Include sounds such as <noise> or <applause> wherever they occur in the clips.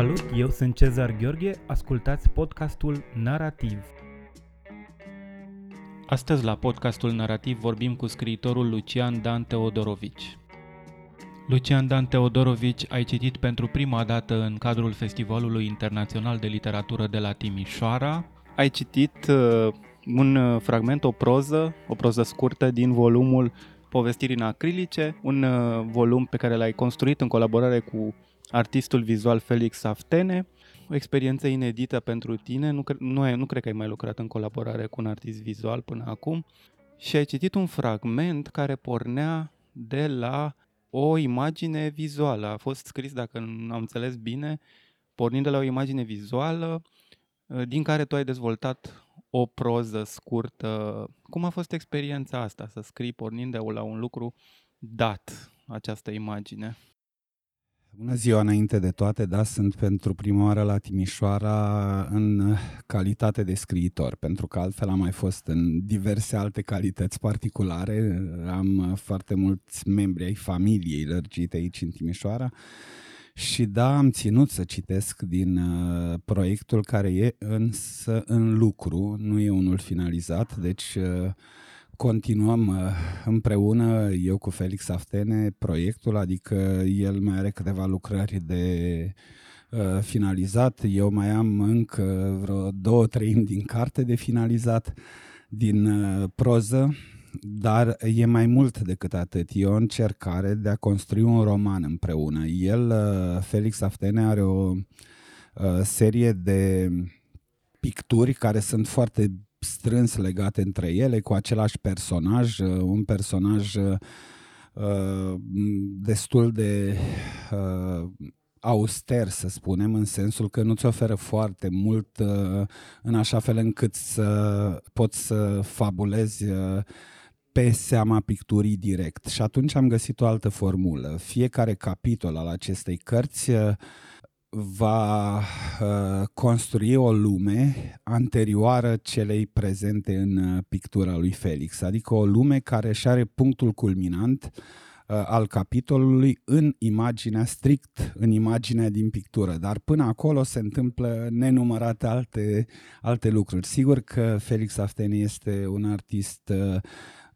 Salut, eu sunt Cezar Gheorghe, ascultați podcastul Narativ. Astăzi la podcastul Narativ vorbim cu scriitorul Lucian Dan Teodorovici. Lucian Dan Teodorovici ai citit pentru prima dată în cadrul Festivalului Internațional de Literatură de la Timișoara. Ai citit uh, un uh, fragment, o proză, o proză scurtă din volumul Povestiri în acrilice, un uh, volum pe care l-ai construit în colaborare cu artistul vizual Felix Aftene, o experiență inedită pentru tine, nu, cre- nu, ai, nu cred că ai mai lucrat în colaborare cu un artist vizual până acum, și ai citit un fragment care pornea de la o imagine vizuală. A fost scris, dacă am înțeles bine, pornind de la o imagine vizuală uh, din care tu ai dezvoltat o proză scurtă. Cum a fost experiența asta, să scrii pornind de la un lucru dat, această imagine? Bună ziua înainte de toate, da, sunt pentru prima oară la Timișoara în calitate de scriitor, pentru că altfel am mai fost în diverse alte calități particulare. Am foarte mulți membri ai familiei lărgite aici în Timișoara și da, am ținut să citesc din uh, proiectul care e însă în lucru, nu e unul finalizat, deci uh, continuăm uh, împreună, eu cu Felix Aftene, proiectul, adică el mai are câteva lucrări de uh, finalizat, eu mai am încă vreo două treimi <laughs> din carte de finalizat, din uh, proză, dar e mai mult decât atât. E o încercare de a construi un roman împreună. El, Felix Aftene, are o serie de picturi care sunt foarte strâns legate între ele, cu același personaj, uh, un personaj uh, uh, destul de uh, auster, să spunem, în sensul că nu-ți oferă foarte mult uh, în așa fel încât să poți să fabulezi uh, pe seama picturii direct. Și atunci am găsit o altă formulă. Fiecare capitol al acestei cărți uh, va uh, construi o lume anterioară celei prezente în uh, pictura lui Felix, adică o lume care și are punctul culminant uh, al capitolului în imaginea strict, în imaginea din pictură, dar până acolo se întâmplă nenumărate alte, alte lucruri. Sigur că Felix Afteni este un artist uh,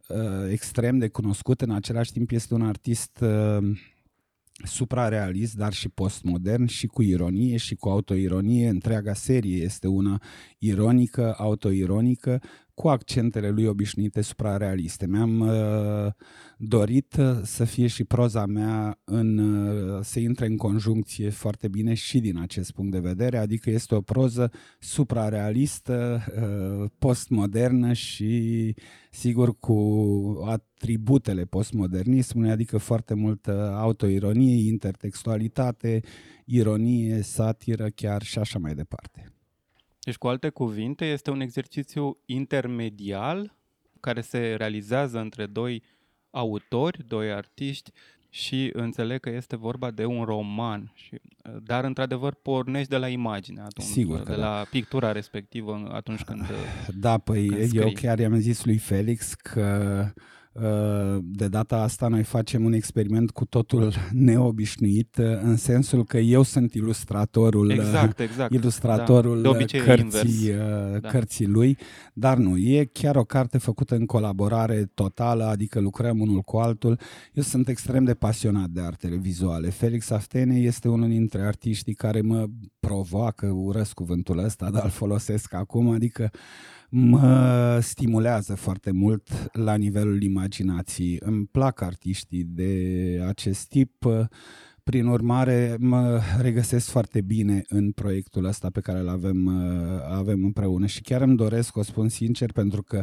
uh, extrem de cunoscut, în același timp este un artist uh, suprarealist, dar și postmodern și cu ironie și cu autoironie. Întreaga serie este una ironică, autoironică, cu accentele lui obișnuite suprarealiste. Mi-am uh, dorit uh, să fie și proza mea în, uh, să intre în conjuncție foarte bine și din acest punct de vedere, adică este o proză suprarealistă, uh, postmodernă și sigur cu atributele postmodernismului, adică foarte multă autoironie, intertextualitate, ironie, satiră chiar și așa mai departe. Deci, cu alte cuvinte, este un exercițiu intermedial care se realizează între doi autori, doi artiști și înțeleg că este vorba de un roman, și, dar într-adevăr pornești de la imagine atunci, Sigur că de da. la pictura respectivă atunci când Da, păi când eu scrii. chiar i-am zis lui Felix că uh, de data asta noi facem un experiment cu totul <laughs> neobișnuit, uh, în sensul că eu sunt ilustratorul uh, Exact, exact. ilustratorul da. De obicei e cărții, invers. uh, Da. cărții lui, dar nu, e chiar o carte făcută în colaborare totală, adică lucrăm unul cu altul. Eu sunt extrem de pasionat de artele vizuale. Felix Aftene este unul dintre artiștii care mă provoacă, urăsc cuvântul ăsta, dar îl folosesc acum, adică mă stimulează foarte mult la nivelul imaginației. Îmi plac artiștii de acest tip, prin urmare mă regăsesc foarte bine în proiectul ăsta pe care îl avem, uh, avem împreună și chiar îmi doresc, o spun sincer, pentru că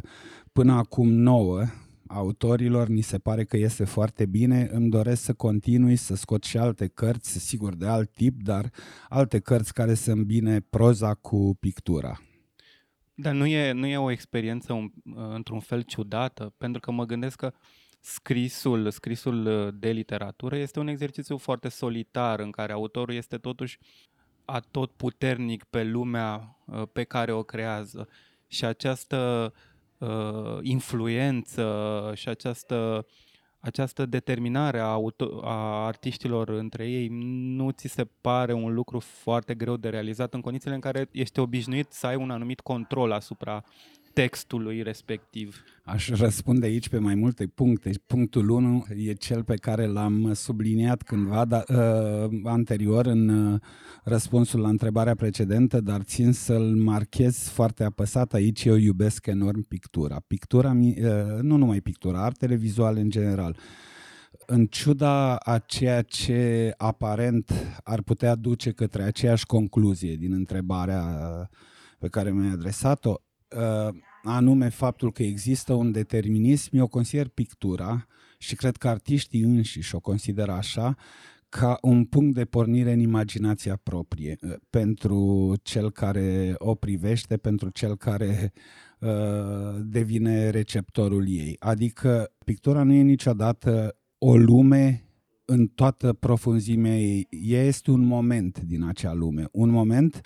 până acum nouă autorilor ni se pare că este foarte bine, îmi doresc să continui să scot și alte cărți, sigur de alt tip, dar alte cărți care să îmbine proza cu pictura. Dar nu e, nu e o experiență un, într-un fel ciudată, pentru că mă gândesc că scrisul, scrisul de literatură este un exercițiu foarte solitar în care autorul este totuși atot puternic pe lumea uh, pe care o creează. Și această uh, influență și această această determinare a, auto- a artiștilor între ei nu ți se pare un lucru foarte greu de realizat în condițiile în care ești obișnuit să ai un anumit control asupra textului respectiv? Aș răspunde aici pe mai multe puncte. Punctul 1 e cel pe care l-am subliniat cândva da, uh, anterior în uh, răspunsul la întrebarea precedentă, dar țin să-l marchez foarte apăsat aici. Eu iubesc enorm pictura. Pictura, uh, nu numai pictura, artele vizuale în general în ciuda a ceea ce aparent ar putea duce către aceeași concluzie din întrebarea pe care mi-ai adresat-o, uh, anume faptul că există un determinism, eu consider pictura și cred că artiștii înșiși o consideră așa, ca un punct de pornire în imaginația proprie uh, pentru cel care o privește, pentru cel care uh, devine receptorul ei. Adică pictura nu e niciodată o lume în toată profunzimea ei. Ea este un moment din acea lume, un moment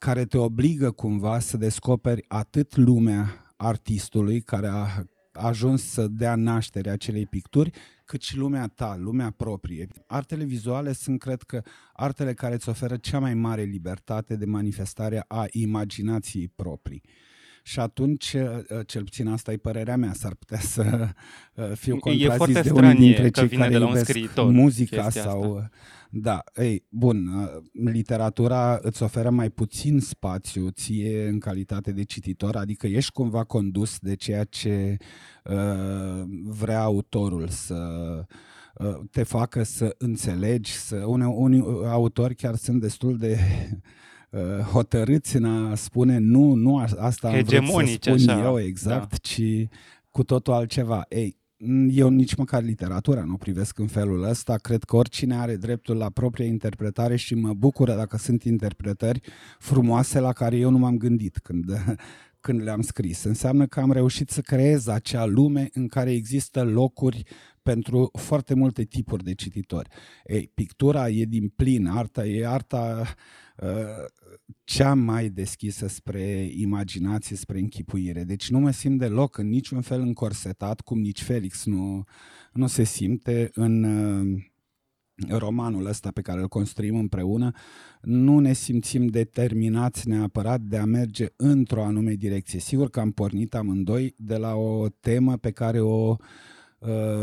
care te obligă cumva să descoperi atât lumea artistului care a ajuns să dea naștere acelei picturi, cât și lumea ta, lumea proprie. Artele vizuale sunt, cred că, artele care îți oferă cea mai mare libertate de manifestare a imaginației proprii. Și atunci, uh, cel puțin asta e părerea mea, s-ar putea să uh, fiu contrazis de unii dintre cei care iubesc muzica sau... Asta da, ei, bun, uh, literatura îți oferă mai puțin spațiu ție în calitate de cititor, adică ești cumva condus de ceea ce uh, vrea autorul să uh, te facă să înțelegi, să unii, unii autori chiar sunt destul de uh, hotărâți în a spune nu, nu asta am vrut să spun așa. eu exact, da. ci cu totul altceva. Ei, eu nici măcar literatura nu privesc în felul ăsta. Cred că oricine are dreptul la propria interpretare și mă bucură dacă sunt interpretări frumoase la care eu nu m-am gândit când, <laughs> când le-am scris. Înseamnă că am reușit să creez acea lume în care există locuri pentru foarte multe tipuri de cititori. Ei, pictura e din plin, arta e arta uh, cea mai deschisă spre imaginație, spre închipuire. Deci nu mă simt deloc în niciun fel încorsetat, cum nici Felix nu, nu se simte în uh, romanul ăsta pe care îl construim împreună, nu ne simțim determinați neapărat de a merge într-o anume direcție. Sigur că am pornit amândoi de la o temă pe care o uh,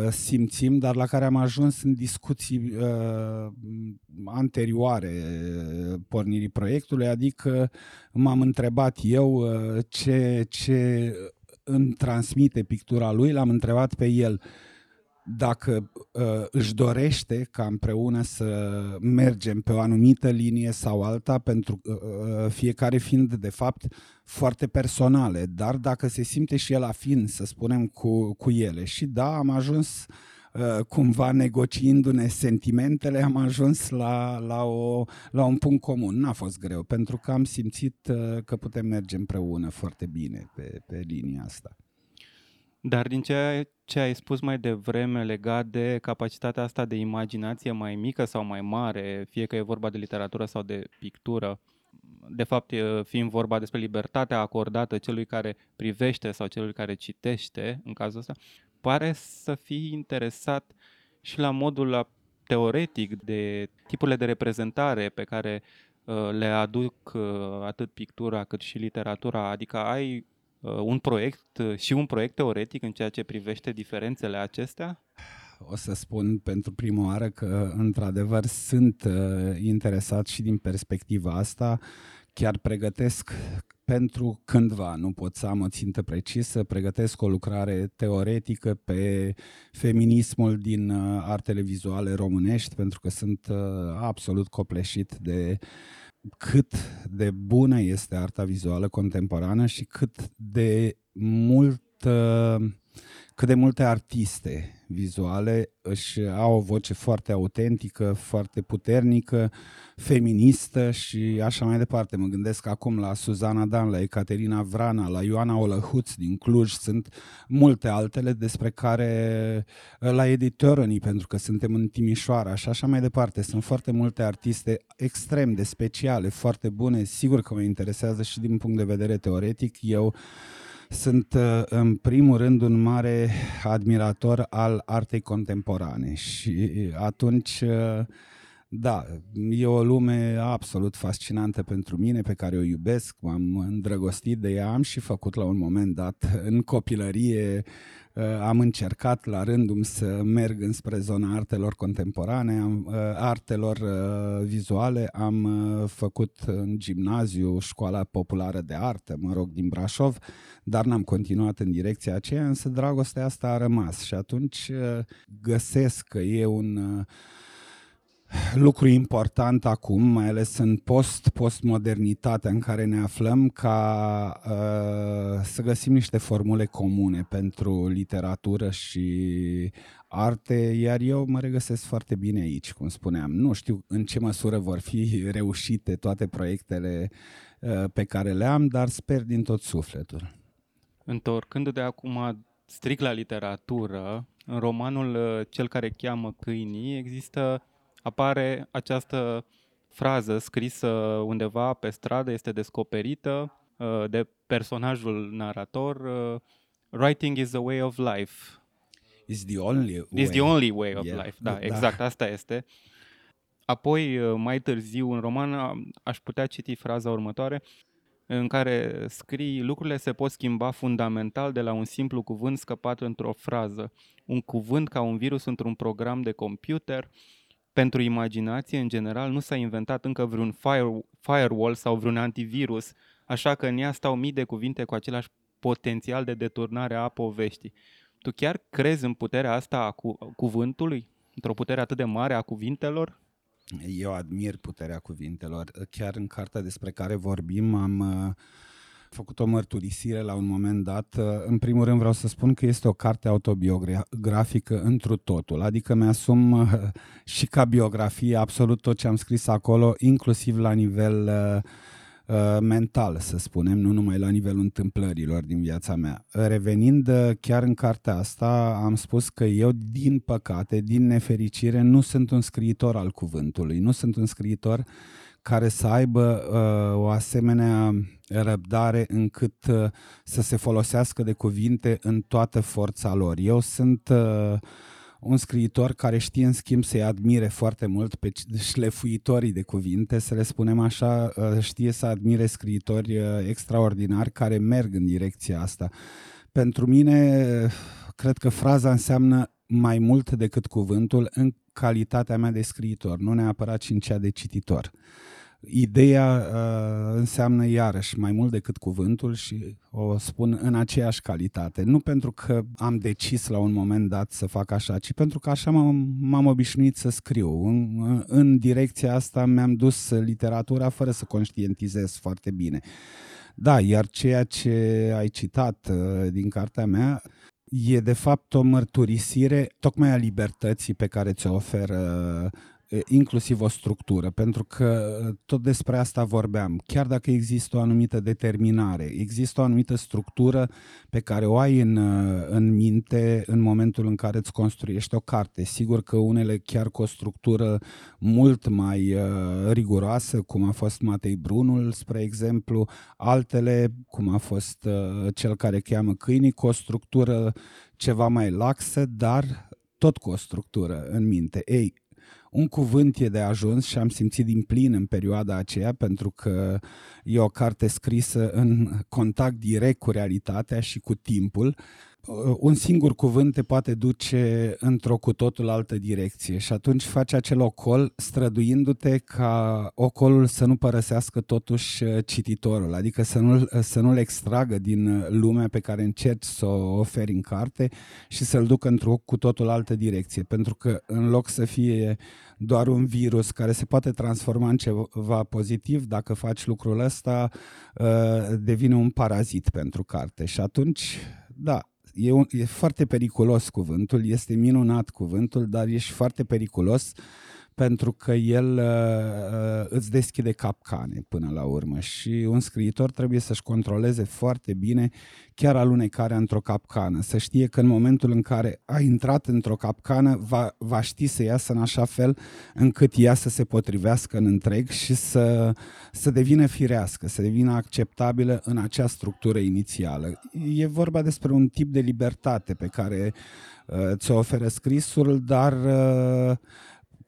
simțim, dar la care am ajuns în discuții uh, anterioare pornirii proiectului, adică m-am întrebat eu uh, ce, ce îmi transmite pictura lui, l-am întrebat pe el uh, dacă uh, își dorește ca împreună să mergem pe o anumită linie sau alta, pentru uh, uh, fiecare fiind de fapt foarte personale, dar dacă se simte și el afin, să spunem, cu, cu ele. Și da, am ajuns uh, cumva negociindu-ne sentimentele, am ajuns la, la, o, la un punct comun. N-a fost greu, pentru că am simțit uh, că putem merge împreună foarte bine pe, pe linia asta. Dar din ce, ce ai spus mai devreme legat de capacitatea asta de imaginație mai mică sau mai mare, fie că e vorba de literatură sau de pictură, de fapt fiind vorba despre libertatea acordată celui care privește sau celui care citește, în cazul ăsta, pare să fii interesat și la modul teoretic de tipurile de reprezentare pe care uh, le aduc uh, atât pictura cât și literatura, adică ai Uh, un proiect uh, și un proiect teoretic în ceea ce privește diferențele acestea? O să spun pentru prima oară că, într-adevăr, sunt uh, interesat și din perspectiva asta. Chiar pregătesc pentru cândva, nu pot să am o țintă precisă, pregătesc o lucrare teoretică pe feminismul din artele vizuale românești, pentru că sunt absolut copleșit de uh, cât de bună este arta vizuală contemporană și cât de mult cât de multe artiste vizuale își au o voce foarte autentică, foarte puternică, feministă și așa mai departe. Mă gândesc acum la Suzana Dan, la Ecaterina Vrana, la Ioana Olăhuț din Cluj, sunt multe altele despre care la editörănii, pentru că suntem în Timișoara și așa mai departe. Sunt foarte multe artiste extrem de speciale, foarte bune, sigur că mă interesează și din punct de vedere teoretic. Eu Sunt uh, în primul rând un mare admirator al artei contemporane și atunci uh, da, e o lume absolut fascinantă pentru mine, pe care o iubesc, m-am îndrăgostit de ea, am și făcut la un moment dat în copilărie Uh, am încercat la rândul să merg înspre zona artelor contemporane, am, uh, artelor uh, vizuale, am făcut în gimnaziu școala populară de artă, mă rog, din Brașov, dar n-am continuat în direcția aceea, însă dragostea asta a rămas și atunci găsesc că e un lucru important acum, mai ales în post-postmodernitatea în care ne aflăm, ca uh, să găsim niște formule comune pentru literatură și arte, iar eu mă regăsesc foarte bine aici, cum spuneam. Nu știu în ce măsură vor fi <laughs> reușite toate proiectele uh, pe care le am, dar sper din tot sufletul. Întorcând de acum strict la literatură, în romanul uh, Cel care cheamă câinii există apare această frază scrisă undeva pe stradă, este descoperită uh, de personajul narator. Uh, Writing is the way of life. Is the only way. Is the only way of yeah. life. Da, da, exact, asta este. Apoi, uh, mai târziu, în roman, aș putea citi fraza următoare în care scrii lucrurile se pot schimba fundamental de la un simplu cuvânt scăpat într-o frază. Un cuvânt ca un virus într-un program de computer, pentru imaginație, în general, nu s-a inventat încă vreun fire, firewall sau vreun antivirus, așa că în ea stau mii de cuvinte cu același potențial de deturnare a poveștii. Tu chiar crezi în puterea asta a cu- cuvântului? Într-o putere atât de mare a cuvintelor? Eu admir puterea cuvintelor. Chiar în cartea despre care vorbim am uh, făcut o mărturisire la un moment dat. În primul rând vreau să spun că este o carte autobiografică întru totul, adică mi-asum <laughs> uh, și ca biografie absolut tot ce am scris acolo, inclusiv la nivel uh, uh, mental, să spunem, nu numai la nivelul întâmplărilor din viața mea. Revenind chiar în cartea asta, am spus că eu, din păcate, din nefericire, nu sunt un scriitor al cuvântului, nu sunt un scriitor care să aibă uh, o asemenea răbdare încât uh, să se folosească de cuvinte în toată forța lor. Eu sunt uh, un scriitor care știe în schimb să-i admire foarte mult pe șlefuitorii de cuvinte, să le spunem așa, uh, știe să admire scriitori uh, extraordinari care merg în direcția asta. Pentru mine, cred că fraza înseamnă mai mult decât cuvântul în calitatea mea de scriitor, nu neapărat și în cea de cititor. Uh, Ideea uh, înseamnă iarăși mai mult decât cuvântul și o spun în aceeași calitate. Nu pentru că am decis la un moment dat să fac așa, ci pentru că așa m-am, m-am obișnuit să scriu. În, în direcția asta mi-am dus literatura fără să conștientizez foarte bine. Da, iar ceea ce ai citat uh, din cartea mea e de fapt o mărturisire tocmai a libertății pe care ți-o oferă inclusiv o structură, pentru că tot despre asta vorbeam. Chiar dacă există o anumită determinare, există o anumită structură pe care o ai în, în minte în momentul în care îți construiești o carte. Sigur că unele chiar cu o structură mult mai uh, riguroasă, cum a fost Matei Brunul, spre exemplu, altele, cum a fost uh, cel care cheamă câinii, cu o structură ceva mai laxă, dar tot cu o structură în minte. Ei, un cuvânt e de ajuns și am simțit din plin în perioada aceea pentru că e o carte scrisă în contact direct cu realitatea și cu timpul. Uh, un singur cuvânt te poate duce într-o cu totul altă direcție și atunci faci acel ocol străduindu-te ca ocolul să nu părăsească totuși uh, cititorul, adică să nu-l, uh, să nu-l extragă din lumea pe care încerci să o oferi în carte și să-l ducă într-o cu totul altă direcție, pentru că în loc să fie doar un virus care se poate transforma în ceva pozitiv, dacă faci lucrul ăsta, devine un parazit pentru carte. Și atunci, da, e, un, e foarte periculos cuvântul, este minunat cuvântul, dar ești foarte periculos pentru că el uh, îți deschide capcane până la urmă și un scriitor trebuie să-și controleze foarte bine chiar alunecarea într-o capcană, să știe că în momentul în care a intrat într-o capcană va, va ști să iasă în așa fel încât ea să se potrivească în întreg și să, să devină firească, să devină acceptabilă în acea structură inițială. E vorba despre un tip de libertate pe care uh, ți-o oferă scrisul, dar uh,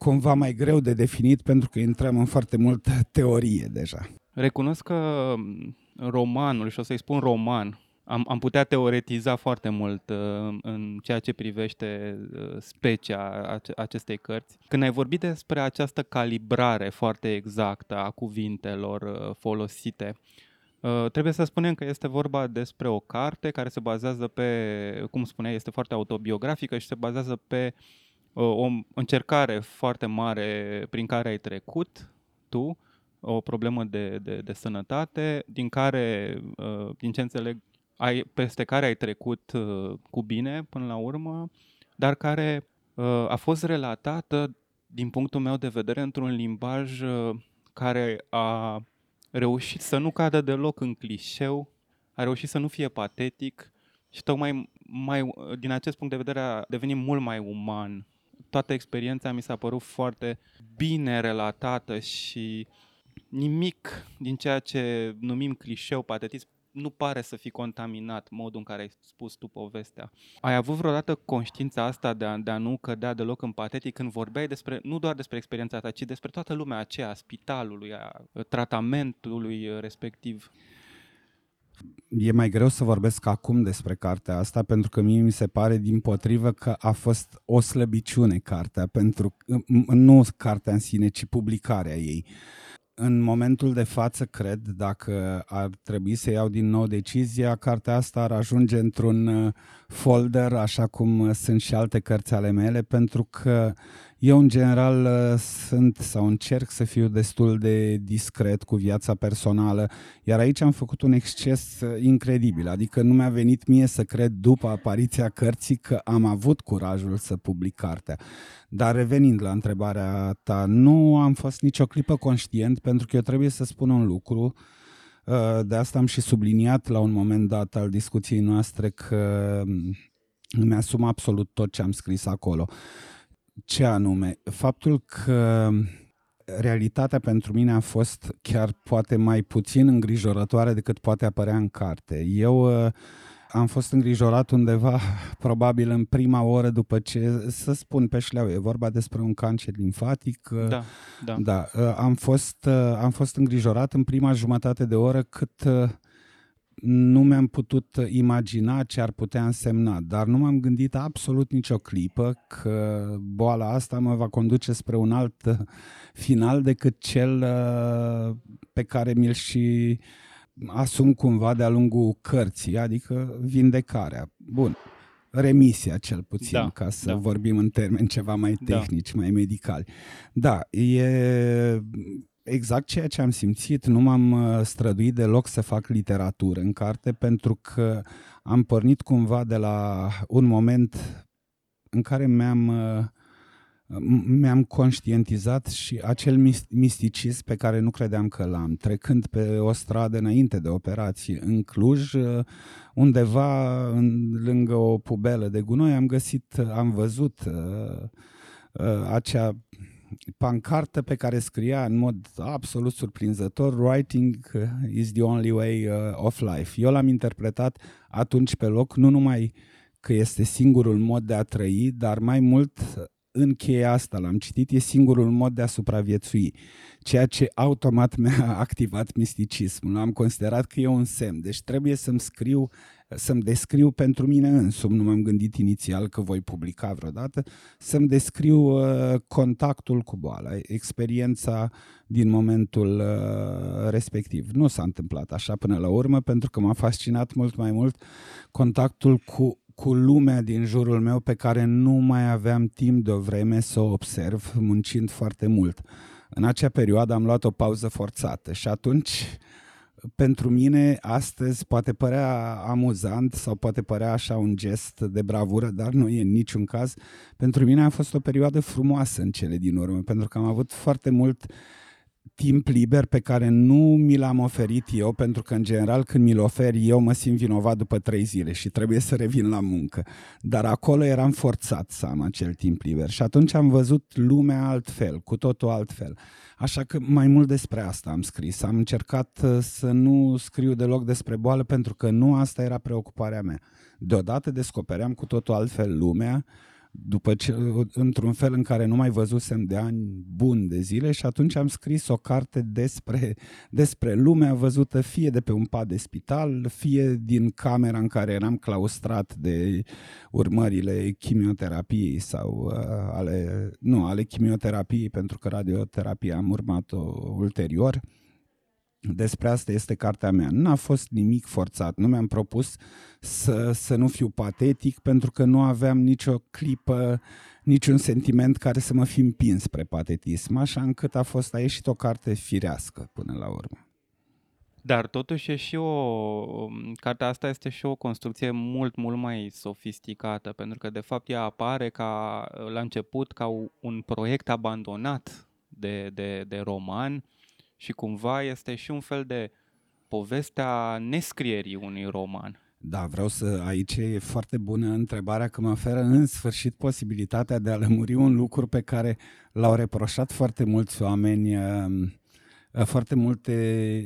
cumva mai greu de definit pentru că intrăm în foarte multă teorie deja. Recunosc că romanul, și o să-i spun roman, am, am putea teoretiza foarte mult uh, în ceea ce privește uh, specia ace- acestei cărți. Când ai vorbit despre această calibrare foarte exactă a cuvintelor uh, folosite, uh, trebuie să spunem că este vorba despre o carte care se bazează pe, cum spuneai, este foarte autobiografică și se bazează pe uh, o încercare foarte mare prin care ai trecut tu, o problemă de, de, de sănătate, din care, uh, din ce înțeleg, ai, peste care ai trecut uh, cu bine până la urmă, dar care uh, a fost relatată, din punctul meu de vedere, într-un limbaj uh, care a reușit să nu cadă deloc în clișeu, a reușit să nu fie patetic și tocmai mai, din acest punct de vedere a devenit mult mai uman. Toată experiența mi s-a părut foarte bine relatată și nimic din ceea ce numim clișeu, patetism, nu pare să fi contaminat modul în care ai spus tu povestea. Ai avut vreodată conștiința asta de a, de a nu cădea deloc în patetic când vorbeai despre, nu doar despre experiența ta, ci despre toată lumea aceea, a spitalului, a tratamentului respectiv? E mai greu să vorbesc acum despre cartea asta pentru că mie mi se pare din potrivă că a fost o slăbiciune cartea, pentru nu cartea în sine, ci publicarea ei. În momentul de față, cred, dacă ar trebui să iau din nou decizia, cartea asta ar ajunge într-un uh, folder, așa cum sunt și alte cărți ale mele, pentru că eu, în general, uh, sunt sau încerc să fiu destul de discret cu viața personală, iar aici am făcut un exces uh, incredibil, adică nu mi-a venit mie să cred după apariția cărții că am avut curajul să public cartea. Dar revenind la întrebarea ta, nu am fost nicio clipă conștient pentru că eu trebuie să spun un lucru, uh, de asta am și subliniat la un moment dat al discuției noastre că mm, îmi asum absolut tot ce am scris acolo. Ce anume? Faptul că realitatea pentru mine a fost chiar poate mai puțin îngrijorătoare decât poate apărea în carte. Eu uh, am fost îngrijorat undeva, <laughs> probabil în prima oră după ce, să spun pe șleau, e vorba despre un cancer limfatic. Uh, da, da. da uh, am, fost, am fost îngrijorat în prima jumătate de oră cât nu mi-am putut imagina ce ar putea însemna, dar nu m-am gândit absolut nicio clipă că boala asta mă va conduce spre un alt final decât cel uh, pe care mi-l și asum cumva de-a lungul cărții, adică vindecarea. Bun, remisia cel puțin, da, ca să da. vorbim în termeni ceva mai da. tehnici, da. mai medicali. Da, e exact ceea ce am simțit, nu m-am uh, străduit deloc să fac literatură în carte pentru că am pornit cumva de la un moment în care mi-am uh, mi-am conștientizat și acel misticism pe care nu credeam că l-am. Trecând pe o stradă înainte de operație în Cluj, uh, undeva în, lângă o pubelă de gunoi, am găsit, am văzut uh, uh, acea pancartă pe care scria în mod absolut surprinzător Writing is the only way uh, of life. Eu l-am interpretat atunci pe loc, nu numai că este singurul mod de a trăi, dar mai mult în cheia asta l-am citit, e singurul mod de a supraviețui, ceea ce automat mi-a <laughs> activat misticismul. Am considerat că e un semn, deci trebuie să-mi scriu, să-mi descriu pentru mine însumi, nu m-am gândit inițial că voi publica vreodată, să-mi descriu uh, contactul cu boala, experiența din momentul uh, respectiv. Nu s-a întâmplat așa până la urmă, pentru că m-a fascinat mult mai mult contactul cu cu lumea din jurul meu pe care nu mai aveam timp de o vreme să o observ, muncind foarte mult. În acea perioadă am luat o pauză forțată și atunci pentru mine astăzi poate părea amuzant sau poate părea așa un gest de bravură, dar nu e în niciun caz. Pentru mine a fost o perioadă frumoasă în cele din urmă, pentru că am avut foarte mult timp liber pe care nu mi l-am oferit eu, pentru că în general când mi-l ofer eu mă simt vinovat după trei zile și trebuie să revin la muncă. Dar acolo eram forțat să am acel timp liber și atunci am văzut lumea altfel, cu totul altfel. Așa că mai mult despre asta am scris. Am încercat uh, să nu scriu deloc despre boală pentru că nu asta era preocuparea mea. Deodată descopeream cu totul altfel lumea, după ce, într-un fel în care nu mai văzusem de ani buni de zile și atunci am scris o carte despre, despre lumea văzută fie de pe un pat de spital, fie din camera în care eram claustrat de urmările chimioterapiei sau uh, ale, nu, ale chimioterapiei pentru că radioterapia am urmat-o ulterior. Uh, despre asta este cartea mea. Nu a fost nimic forțat, nu mi-am propus să, să nu fiu patetic pentru că nu aveam nicio clipă, niciun sentiment care să mă fi împins spre patetism, așa încât a fost, a ieșit o carte firească până la urmă. Dar totuși e și o... Cartea asta este și o construcție mult, mult mai sofisticată, pentru că de fapt ea apare ca, la început ca un proiect abandonat de, de, de roman, și cumva este și un fel de povestea nescrierii unui roman. Da, vreau să, aici e foarte bună întrebarea că mă oferă în sfârșit posibilitatea de a lămuri un lucru pe care l-au reproșat foarte mulți oameni uh, Uh, foarte multe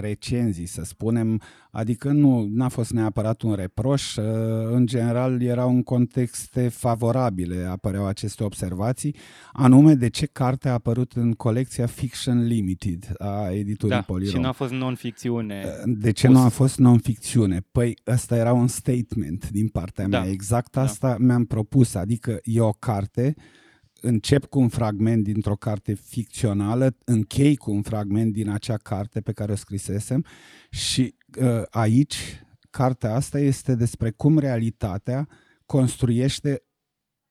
recenzii, să spunem, adică nu a fost neapărat un reproș, uh, în general erau în contexte favorabile, apăreau aceste observații, anume de ce carte a apărut în colecția Fiction Limited a editurii da, Polirom. și nu a fost non-ficțiune. Uh, de ce nu a fost non-ficțiune? Păi ăsta era un statement din partea da, mea, exact da. asta da. mi-am propus, adică e o carte uh, încep cu un fragment dintr-o carte ficțională, închei cu un fragment din acea carte pe care o scrisesem și uh, aici cartea asta este despre cum realitatea construiește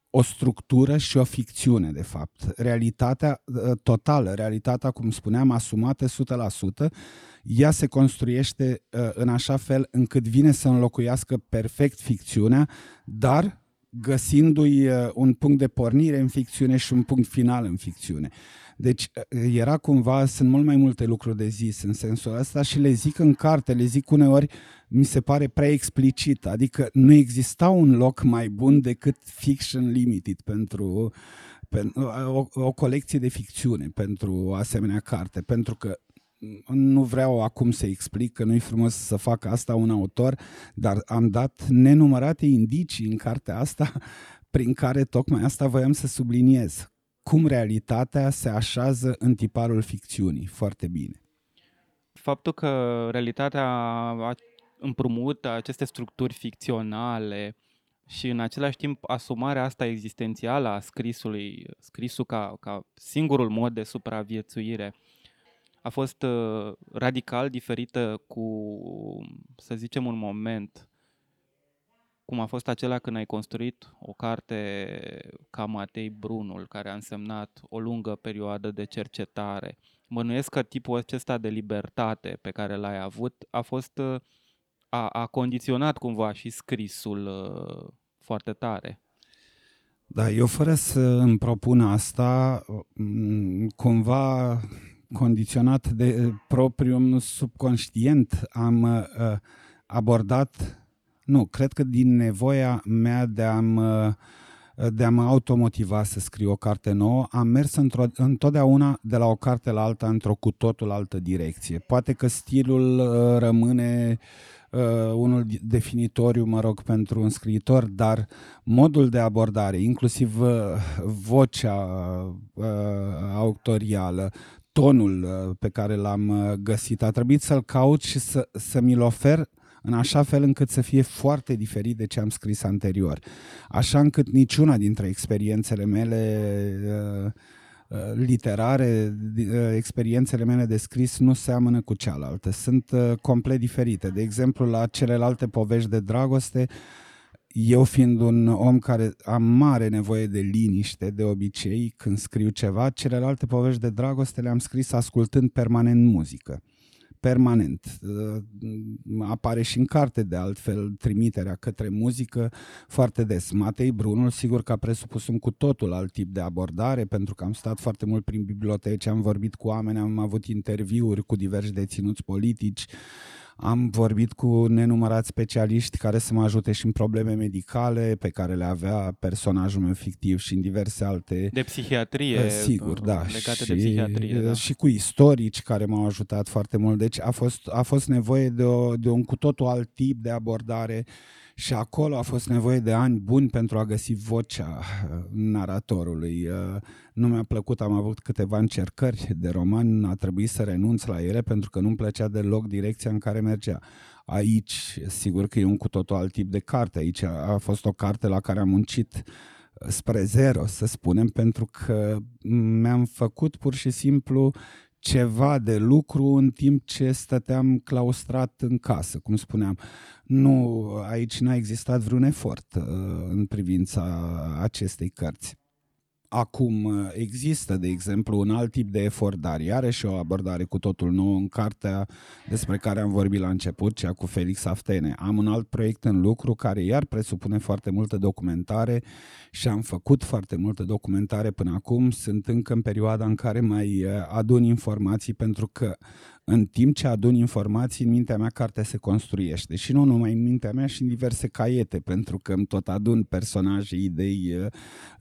o structură și o ficțiune, de fapt. Realitatea uh, totală, realitatea, cum spuneam, asumată 100%, ea se construiește uh, în așa fel încât vine să înlocuiască perfect ficțiunea, dar găsindu-i uh, un punct de pornire în ficțiune și un punct final în ficțiune. Deci uh, era cumva, sunt mult mai multe lucruri de zis în sensul ăsta și le zic în carte, le zic uneori, mi se pare prea explicit, adică nu exista un loc mai bun decât Fiction Limited pentru, pentru o, o colecție de ficțiune pentru o asemenea carte, pentru că nu vreau acum să explic că nu-i frumos să fac asta un autor, dar am dat nenumărate indicii în cartea asta <laughs> prin care tocmai asta voiam să subliniez. Cum realitatea se așează în tiparul ficțiunii. Foarte bine. Faptul că realitatea împrumută aceste structuri ficționale și în același timp asumarea asta existențială a scrisului, scrisul ca, ca singurul mod de supraviețuire, a fost uh, radical diferită cu, să zicem, un moment cum a fost acela când ai construit o carte ca Matei Brunul, care a însemnat o lungă perioadă de cercetare. Mănuiesc că tipul acesta de libertate pe care l-ai avut a fost uh, a, a condiționat cumva și scrisul uh, foarte tare. Da, eu fără să îmi propun asta, cumva condiționat de eh, propriul subconștient, am uh, abordat, nu, cred că din nevoia mea de a uh, de a mă automotiva să scriu o carte nouă, am mers întotdeauna de la o carte la alta într-o cu totul altă direcție. Poate că stilul uh, rămâne uh, unul definitoriu, mă rog, pentru un scriitor, dar modul de abordare, inclusiv uh, vocea uh, autorială, tonul uh, pe care l-am uh, găsit. A trebuit să-l caut și să, să mi-l ofer în așa fel încât să fie foarte diferit de ce am scris anterior. Așa încât niciuna dintre experiențele mele uh, literare, experiențele mele de scris nu seamănă cu cealaltă. Sunt complet diferite. De exemplu, la celelalte povești de dragoste, eu fiind un om care am mare nevoie de liniște, de obicei, când scriu ceva, celelalte povești de dragoste le-am scris ascultând permanent muzică. permanent. Uh, apare și în carte, de altfel, trimiterea către muzică foarte des. Matei Brunul, sigur că a presupus un cu totul alt tip de abordare, pentru că am stat foarte mult prin biblioteci, am vorbit cu oameni, am avut interviuri cu diversi deținuți politici, am vorbit cu nenumărați specialiști care să mă ajute și în probleme medicale pe care le avea personajul meu fictiv și în diverse alte... De psihiatrie. Uh, sigur, da. Legate și, de psihiatrie, da. Și cu istorici care m-au ajutat foarte mult. Deci a fost, a fost nevoie de, o, de un cu totul alt tip de abordare și acolo a fost nevoie de ani buni pentru a găsi vocea uh, naratorului. Uh, nu mi-a plăcut, am avut câteva încercări de roman, a trebuit să renunț la ele pentru că nu-mi plăcea deloc direcția în care mergea. Aici, sigur că e un cu totul alt tip de carte. Aici a fost o carte la care am muncit uh, spre zero, să spunem, pentru că mi-am făcut pur și simplu ceva de lucru în timp ce stăteam claustrat în casă, cum spuneam. Nu, aici n-a existat vreun efort uh, în privința acestei cărți. Acum uh, există, de exemplu, un alt tip de efort, dar are și o abordare cu totul nouă în cartea despre care am vorbit la început, cea cu Felix Aftene. Am un alt proiect în lucru care iar presupune foarte multă documentare și am făcut foarte multă documentare până acum. Sunt încă în perioada în care mai uh, adun informații pentru că în timp ce adun informații, în mintea mea cartea se construiește. Și nu numai în mintea mea, și în diverse caiete, pentru că îmi tot adun personaje, idei, uh,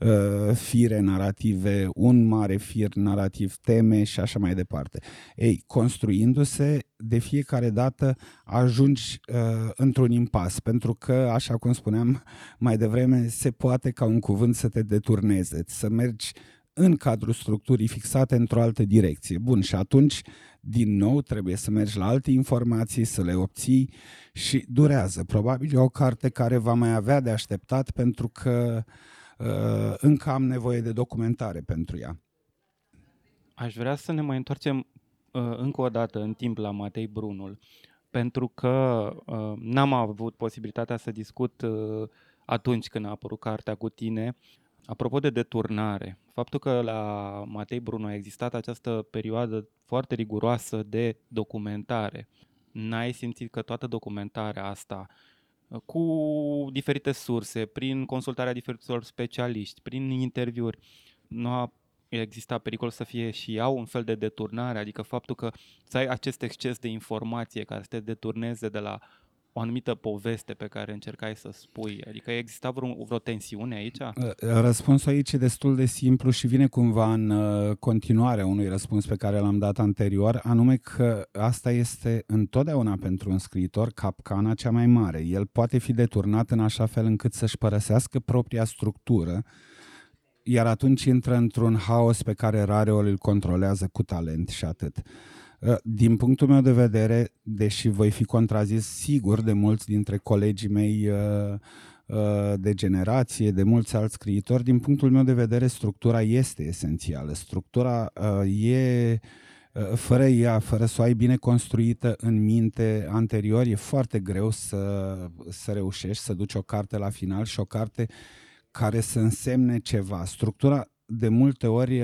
uh, fire narrative, un mare fir narrativ, teme și așa mai departe. Ei, construindu-se, de fiecare dată ajungi uh, într-un impas, pentru că, așa cum spuneam mai devreme, se poate ca un cuvânt să te deturneze, să mergi în cadrul structurii fixate într-o altă direcție. Bun, și atunci din nou trebuie să mergi la alte informații, să le obții și durează. Probabil e o carte care va mai avea de așteptat pentru că uh, încă am nevoie de documentare pentru ea. Aș vrea să ne mai întoarcem uh, încă o dată în timp la Matei Brunul, pentru că uh, n-am avut posibilitatea să discut uh, atunci când a apărut cartea cu tine Apropo de deturnare, faptul că la Matei Bruno a existat această perioadă foarte riguroasă de documentare, n-ai simțit că toată documentarea asta, cu diferite surse, prin consultarea diferitor specialiști, prin interviuri, nu a existat pericol să fie și ea un fel de deturnare, adică faptul că să ai acest exces de informație care să te deturneze de la o anumită poveste pe care încercai să spui? Adică exista vreo, vreo tensiune aici? Uh, răspunsul aici e destul de simplu și vine cumva în uh, continuare unui răspuns pe care l-am dat anterior, anume că asta este întotdeauna pentru un scriitor capcana cea mai mare. El poate fi deturnat în așa fel încât să-și părăsească propria structură, iar atunci intră într-un haos pe care rareori îl controlează cu talent și atât. Uh, din punctul meu de vedere, deși voi fi contrazis sigur de mulți dintre colegii mei uh, uh, de generație, de mulți alți scriitori, din punctul meu de vedere, structura este esențială. Structura e fără ea, fără să o ai bine construită în minte anterior, e foarte greu să, să reușești să duci o carte la final și o carte care să însemne ceva. Structura de multe ori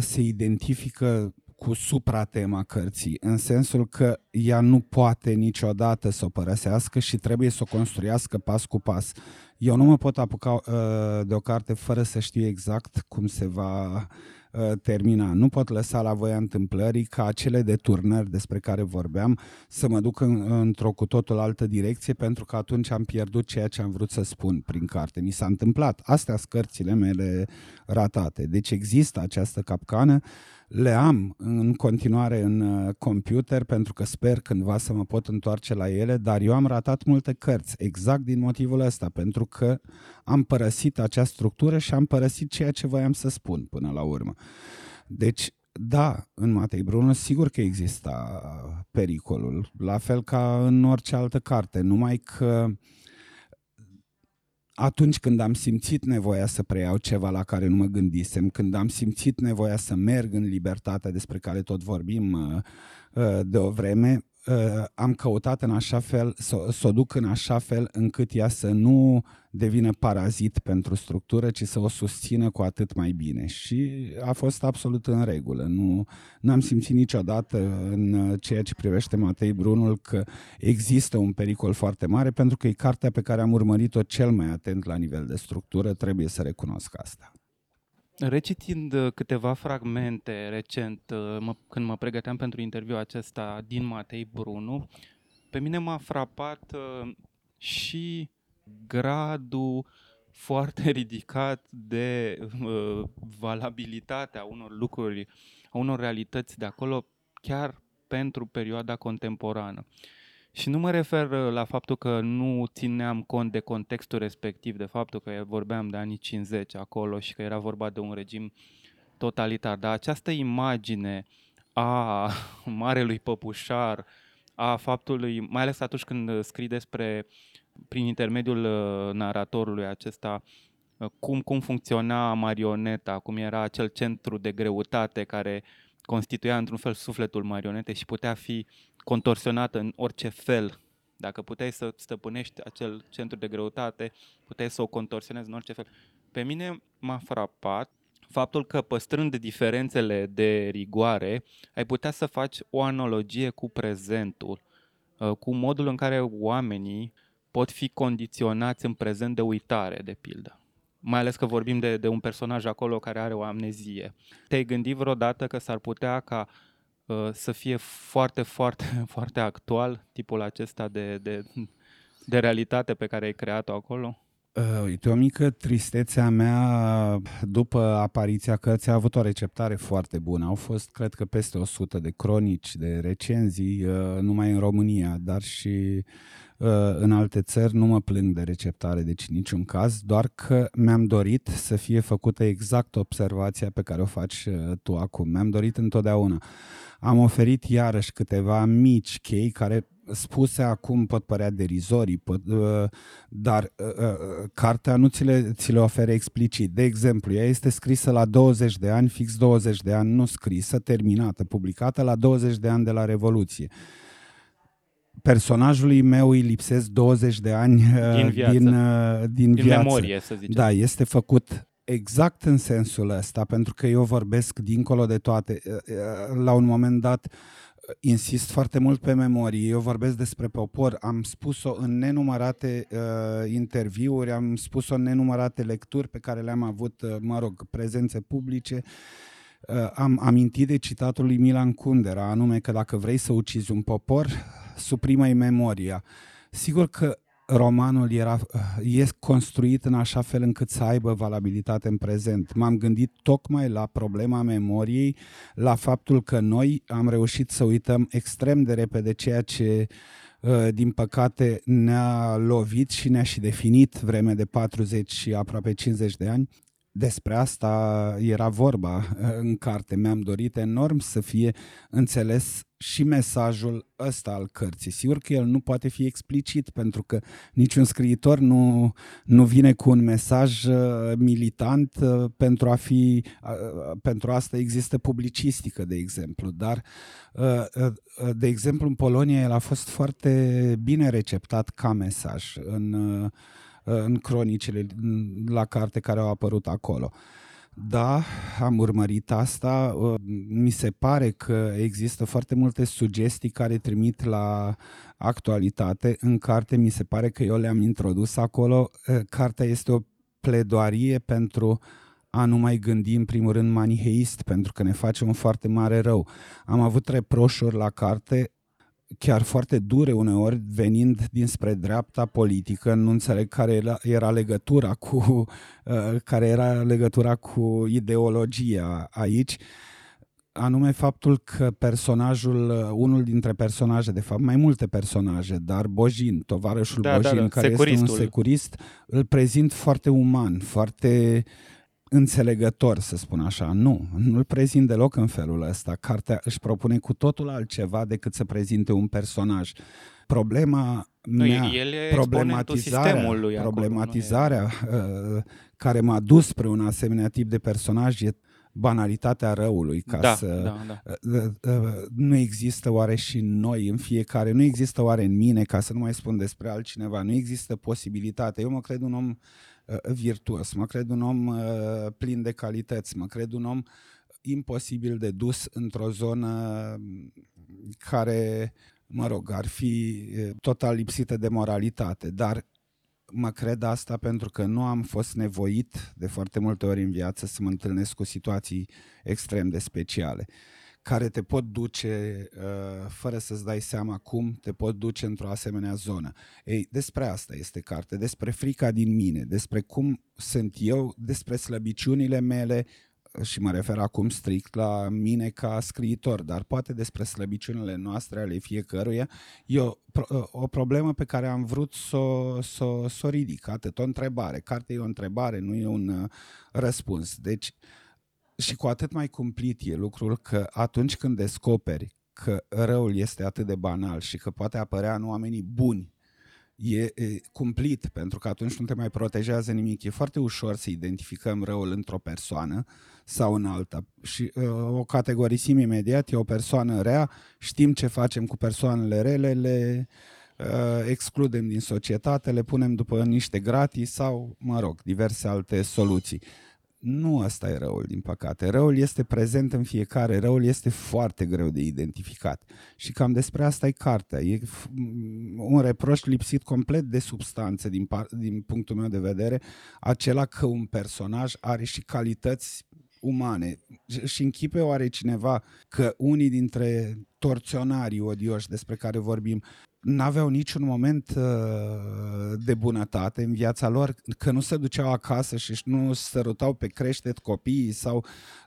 se identifică cu supratema cărții, în sensul că ea nu poate niciodată să o părăsească și trebuie să o construiască pas cu pas. Eu nu mă pot apuca uh, de o carte fără să știu exact cum se va uh, termina. Nu pot lăsa la voia întâmplării ca acele deturnări despre care vorbeam să mă duc în, într-o cu totul altă direcție pentru că atunci am pierdut ceea ce am vrut să spun prin carte. Mi s-a întâmplat. Astea sunt cărțile mele ratate. Deci există această capcană le am în continuare în uh, computer pentru că sper cândva să mă pot întoarce la ele, dar eu am ratat multe cărți exact din motivul ăsta, pentru că am părăsit acea structură și am părăsit ceea ce voiam să spun până la urmă. Deci, da, în Matei Bruno sigur că exista pericolul, la fel ca în orice altă carte, numai că uh, atunci când am simțit nevoia să preiau ceva la care nu mă gândisem, când am simțit nevoia să merg în libertatea despre care tot vorbim uh, uh, de o vreme, uh, am căutat în așa fel, să, să o duc în așa fel încât ea să nu devină parazit pentru structură, ci să o susțină cu atât mai bine. Și a fost absolut în regulă. Nu am simțit niciodată în ceea ce privește Matei Brunul că există un pericol foarte mare, pentru că e cartea pe care am urmărit-o cel mai atent la nivel de structură, trebuie să recunosc asta. Recitind uh, câteva fragmente recent, uh, mă, când mă pregăteam pentru interviul acesta din Matei Brunu, pe mine m-a frapat uh, și gradul foarte <laughs> ridicat de uh, valabilitatea unor lucruri, a unor realități de acolo, chiar pentru perioada contemporană. Și nu mă refer uh, la faptul că nu țineam cont de contextul respectiv, de faptul că vorbeam de anii 50 acolo și că era vorba de un regim totalitar, dar această imagine a <laughs> Marelui Păpușar, a faptului, mai ales atunci când scrii despre, prin intermediul uh, naratorului acesta, uh, cum, cum funcționa marioneta, cum era acel centru de greutate care constituia într-un fel sufletul marionetei și putea fi contorsionată în orice fel. Dacă puteai să stăpânești acel centru de greutate, puteai să o contorsionezi în orice fel. Pe mine m-a frapat faptul că păstrând diferențele de rigoare, ai putea să faci o analogie cu prezentul, uh, cu modul în care oamenii pot fi condiționați în prezent de uitare, de pildă. Mai ales că vorbim de, de un personaj acolo care are o amnezie. Te-ai gândit vreodată că s-ar putea ca uh, să fie foarte, foarte, <laughs> foarte actual tipul acesta de, de, de realitate pe care ai creat-o acolo? Uh, uite, o mică tristețe a mea după apariția cărții a avut o receptare foarte bună. Au fost, cred că, peste 100 de cronici, de recenzii, uh, numai în România, dar și uh, în alte țări. Nu mă plâng de receptare, deci niciun caz, doar că mi-am dorit să fie făcută exact observația pe care o faci uh, tu acum. Mi-am dorit întotdeauna. Am oferit iarăși câteva mici chei care spuse acum pot părea derizorii, pot, uh, dar uh, uh, cartea nu ți le, ți le oferă explicit. De exemplu, ea este scrisă la 20 de ani, fix 20 de ani, nu scrisă, terminată, publicată la 20 de ani de la Revoluție. Personajului meu îi lipsesc 20 de ani din, viață. din, uh, din, din viață. memorie, să zicem. Da, este făcut exact în sensul ăsta, pentru că eu vorbesc dincolo de toate. Uh, uh, la un moment dat, insist foarte mult pe memorie. Eu vorbesc despre popor, am spus-o în nenumărate uh, interviuri, am spus-o în nenumărate lecturi pe care le-am avut, uh, mă rog, prezențe publice. Uh, am amintit de citatul lui Milan Kundera, anume că dacă vrei să ucizi un popor, suprimă-i memoria. Sigur că romanul era, e construit în așa fel încât să aibă valabilitate în prezent. M-am gândit tocmai la problema memoriei, la faptul că noi am reușit să uităm extrem de repede ceea ce uh, din păcate ne-a lovit și ne-a și definit vreme de 40 și aproape 50 de ani despre asta era vorba uh, în carte. Mi-am dorit enorm să fie înțeles și mesajul ăsta al cărții. Sigur că el nu poate fi explicit, pentru că niciun scriitor nu, nu vine cu un mesaj uh, militant uh, pentru a fi, pentru asta există publicistică, de exemplu, dar de exemplu în Polonia el a fost foarte bine receptat ca mesaj în în cronicile la carte care au apărut acolo. Da, am urmărit asta. Uh, mi se pare că există foarte multe sugestii care trimit la actualitate. În carte mi se pare că eu le-am introdus acolo. Uh, cartea este o pledoarie pentru a nu mai gândi în primul rând maniheist, pentru că ne face un foarte mare rău. Am avut reproșuri la carte chiar foarte dure uneori, venind dinspre dreapta politică, nu înțeleg care era, era legătura cu <laughs> uh, care era legătura cu ideologia aici, anume faptul că personajul, uh, unul dintre personaje, de fapt mai multe personaje, dar Bojin, tovarășul da, Bojin, da, da, care este un securist, îl prezint foarte uman, foarte uh, înțelegător, să spun așa. Nu, nu-l prezint deloc în felul ăsta. Cartea își propune cu totul altceva decât să prezinte un personaj. Problema nu, mea, el e problematizarea, problematizarea acolo, uh, care m-a dus spre un asemenea tip de personaj e banalitatea răului ca da, să da, da. nu există oare și în noi în fiecare, nu există oare în mine ca să nu mai spun despre altcineva, nu există posibilitate. Eu mă cred un om virtuos, mă cred un om plin de calități, mă cred un om imposibil de dus într-o zonă care, mă rog, ar fi total lipsită de moralitate, dar mă cred asta pentru că nu am fost nevoit de foarte multe ori în viață să mă întâlnesc cu situații extrem de speciale care te pot duce, uh, fără să-ți dai seama cum, te pot duce într-o asemenea zonă. Ei, despre asta este carte, despre frica din mine, despre cum sunt eu, despre slăbiciunile mele, și mă refer acum strict la mine ca scriitor, dar poate despre slăbiciunile noastre ale fiecăruia, e o, o problemă pe care am vrut să o să, să ridic, atât o întrebare. Cartea e o întrebare, nu e un uh, răspuns. Deci, și cu atât mai cumplit e lucrul că atunci când descoperi că răul este atât de banal și că poate apărea în oamenii buni e, e cumplit, pentru că atunci nu te mai protejează nimic. E foarte ușor să identificăm răul într-o persoană sau în alta. Și uh, o categorisim imediat, e o persoană rea, știm ce facem cu persoanele rele, le uh, excludem din societate, le punem după niște gratis sau, mă rog, diverse alte soluții. Nu ăsta e răul, din păcate. Răul este prezent în fiecare, răul este foarte greu de identificat. Și cam despre asta e cartea. E un reproș lipsit complet de substanță din, din punctul meu de vedere, acela că un personaj are și calități umane. Și închipe oare cineva că unii dintre torționarii odioși despre care vorbim n-aveau niciun moment uh, de bunătate în viața lor, că nu se duceau acasă și nu sărutau pe creștet copiii sau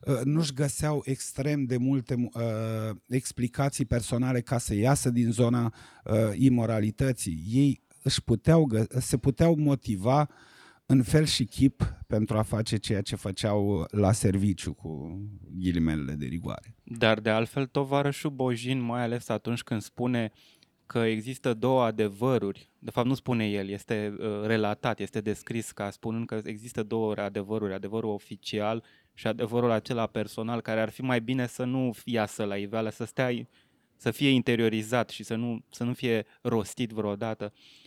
uh, nu-și găseau extrem de multe uh, explicații personale ca să iasă din zona uh, imoralității. Ei își puteau, se puteau motiva uh, în fel și chip pentru a face ceea ce făceau la serviciu cu ghilimelele de rigoare. Dar de altfel tovarășul Bojin, mai ales atunci când spune că există două adevăruri, de fapt nu spune el, este uh, relatat, este descris ca spunând că există două adevăruri, adevărul oficial și adevărul acela personal, care ar fi mai bine să nu iasă la iveală, să stea, să fie interiorizat și să nu, să nu fie rostit vreodată. Uh,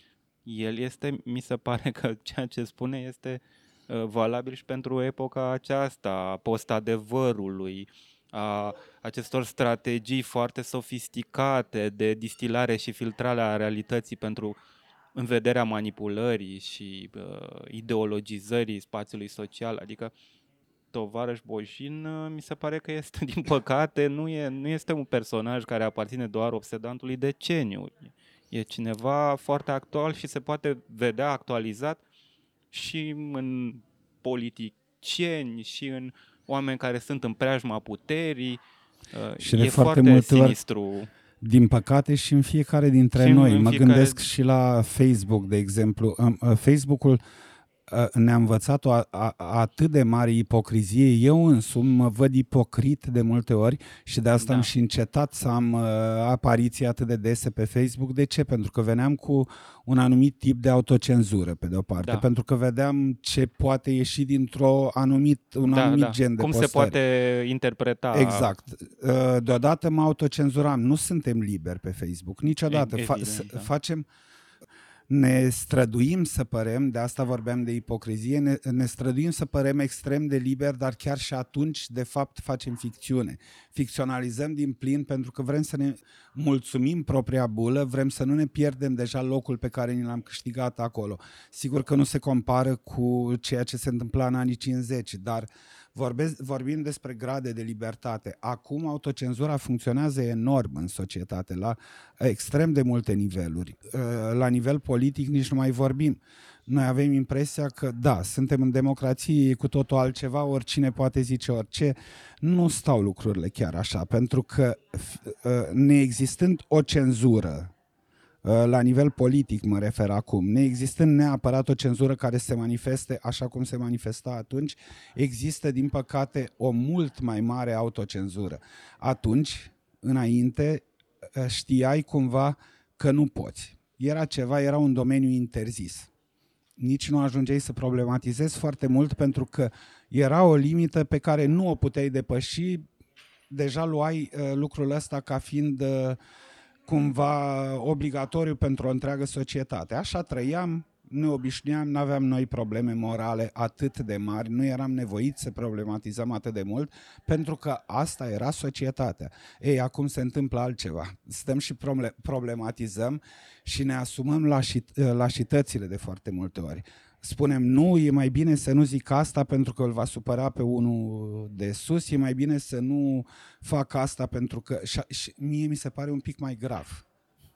el este, mi se pare că <laughs> ceea ce spune este uh, valabil și pentru epoca aceasta, a post-adevărului, a acestor strategii foarte sofisticate de distilare și filtrare a realității pentru în vederea manipulării și uh, ideologizării spațiului social, adică tovarăș Bojin uh, mi se pare că este, <laughs> din păcate, nu, e, nu este un personaj care aparține doar obsedantului deceniu. E cineva foarte actual și se poate vedea actualizat și în politicieni și în oameni care sunt în preajma puterii. Uh, și e de foarte, foarte sinistru. Ori, din păcate și în fiecare dintre și noi. Mă fiecare... gândesc și la Facebook, de exemplu. Uh, Facebook-ul ne-a învățat o a, a, atât de mare ipocrizie. Eu însumi mă văd ipocrit de multe ori și de asta da. am și încetat să am uh, apariții atât de dese pe Facebook. De ce? Pentru că veneam cu un anumit tip de autocenzură, pe de o parte, da. pentru că vedeam ce poate ieși dintr-o anumit, un da, anumit da. gen de Cum postări. se poate interpreta. Exact. Uh, deodată mă autocenzuram. Nu suntem liberi pe Facebook, niciodată. Evident, Fa- da. Facem ne străduim să părem, de asta vorbeam de ipocrizie, ne, ne străduim să părem extrem de liber, dar chiar și atunci, de fapt, facem ficțiune. Ficționalizăm din plin pentru că vrem să ne mulțumim propria bulă, vrem să nu ne pierdem deja locul pe care ni l-am câștigat acolo. Sigur că nu se compară cu ceea ce se întâmpla în anii 50, dar uh, Vorbesc, vorbim despre grade de libertate. Acum autocenzura funcționează enorm în societate, la extrem de multe niveluri. Uh, la nivel politic nici nu mai vorbim. Noi avem impresia că, da, suntem în democrație, e cu totul altceva, oricine poate zice orice. Nu stau lucrurile chiar așa, pentru că uh, neexistând o cenzură Uh, la nivel politic mă refer acum, neexistând neapărat o cenzură care se manifeste așa cum se manifesta atunci, există din păcate o mult mai mare autocenzură. Atunci, înainte, uh, știai cumva că nu poți. Era ceva, era un domeniu interzis. nici nu ajungeai să problematizezi foarte mult pentru că era o limită pe care nu o puteai depăși. Deja luai uh, lucrul ăsta ca fiind uh, cumva obligatoriu pentru o întreagă societate. Așa trăiam, ne obișnuiam, nu aveam noi probleme morale atât de mari, nu eram nevoiți să problematizăm atât de mult, pentru că asta era societatea. Ei, acum se întâmplă altceva. Stăm și problematizăm și ne asumăm lașitățile de foarte multe ori. Spunem, nu, e mai bine să nu zic asta pentru că îl va supăra pe unul de sus, e mai bine să nu fac asta pentru că... Și, și mie mi se pare un pic mai grav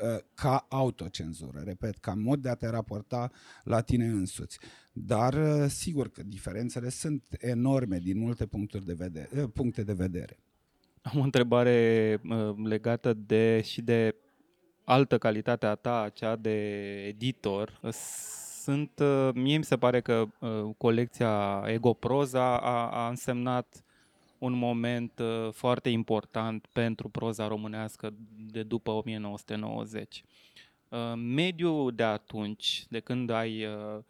Uh, ca autocenzură, repet, ca mod de a te raporta la tine însuți. Dar uh, sigur că diferențele sunt enorme din multe puncturi de vedere, uh, puncte de vedere. Am o întrebare legată de și de altă calitate a ta, cea de editor. Sunt, mie mi se pare că colecția Ego Proza a, a însemnat un moment uh, foarte important pentru proza românească de după 1990. Uh, mediul de atunci, de când ai uh,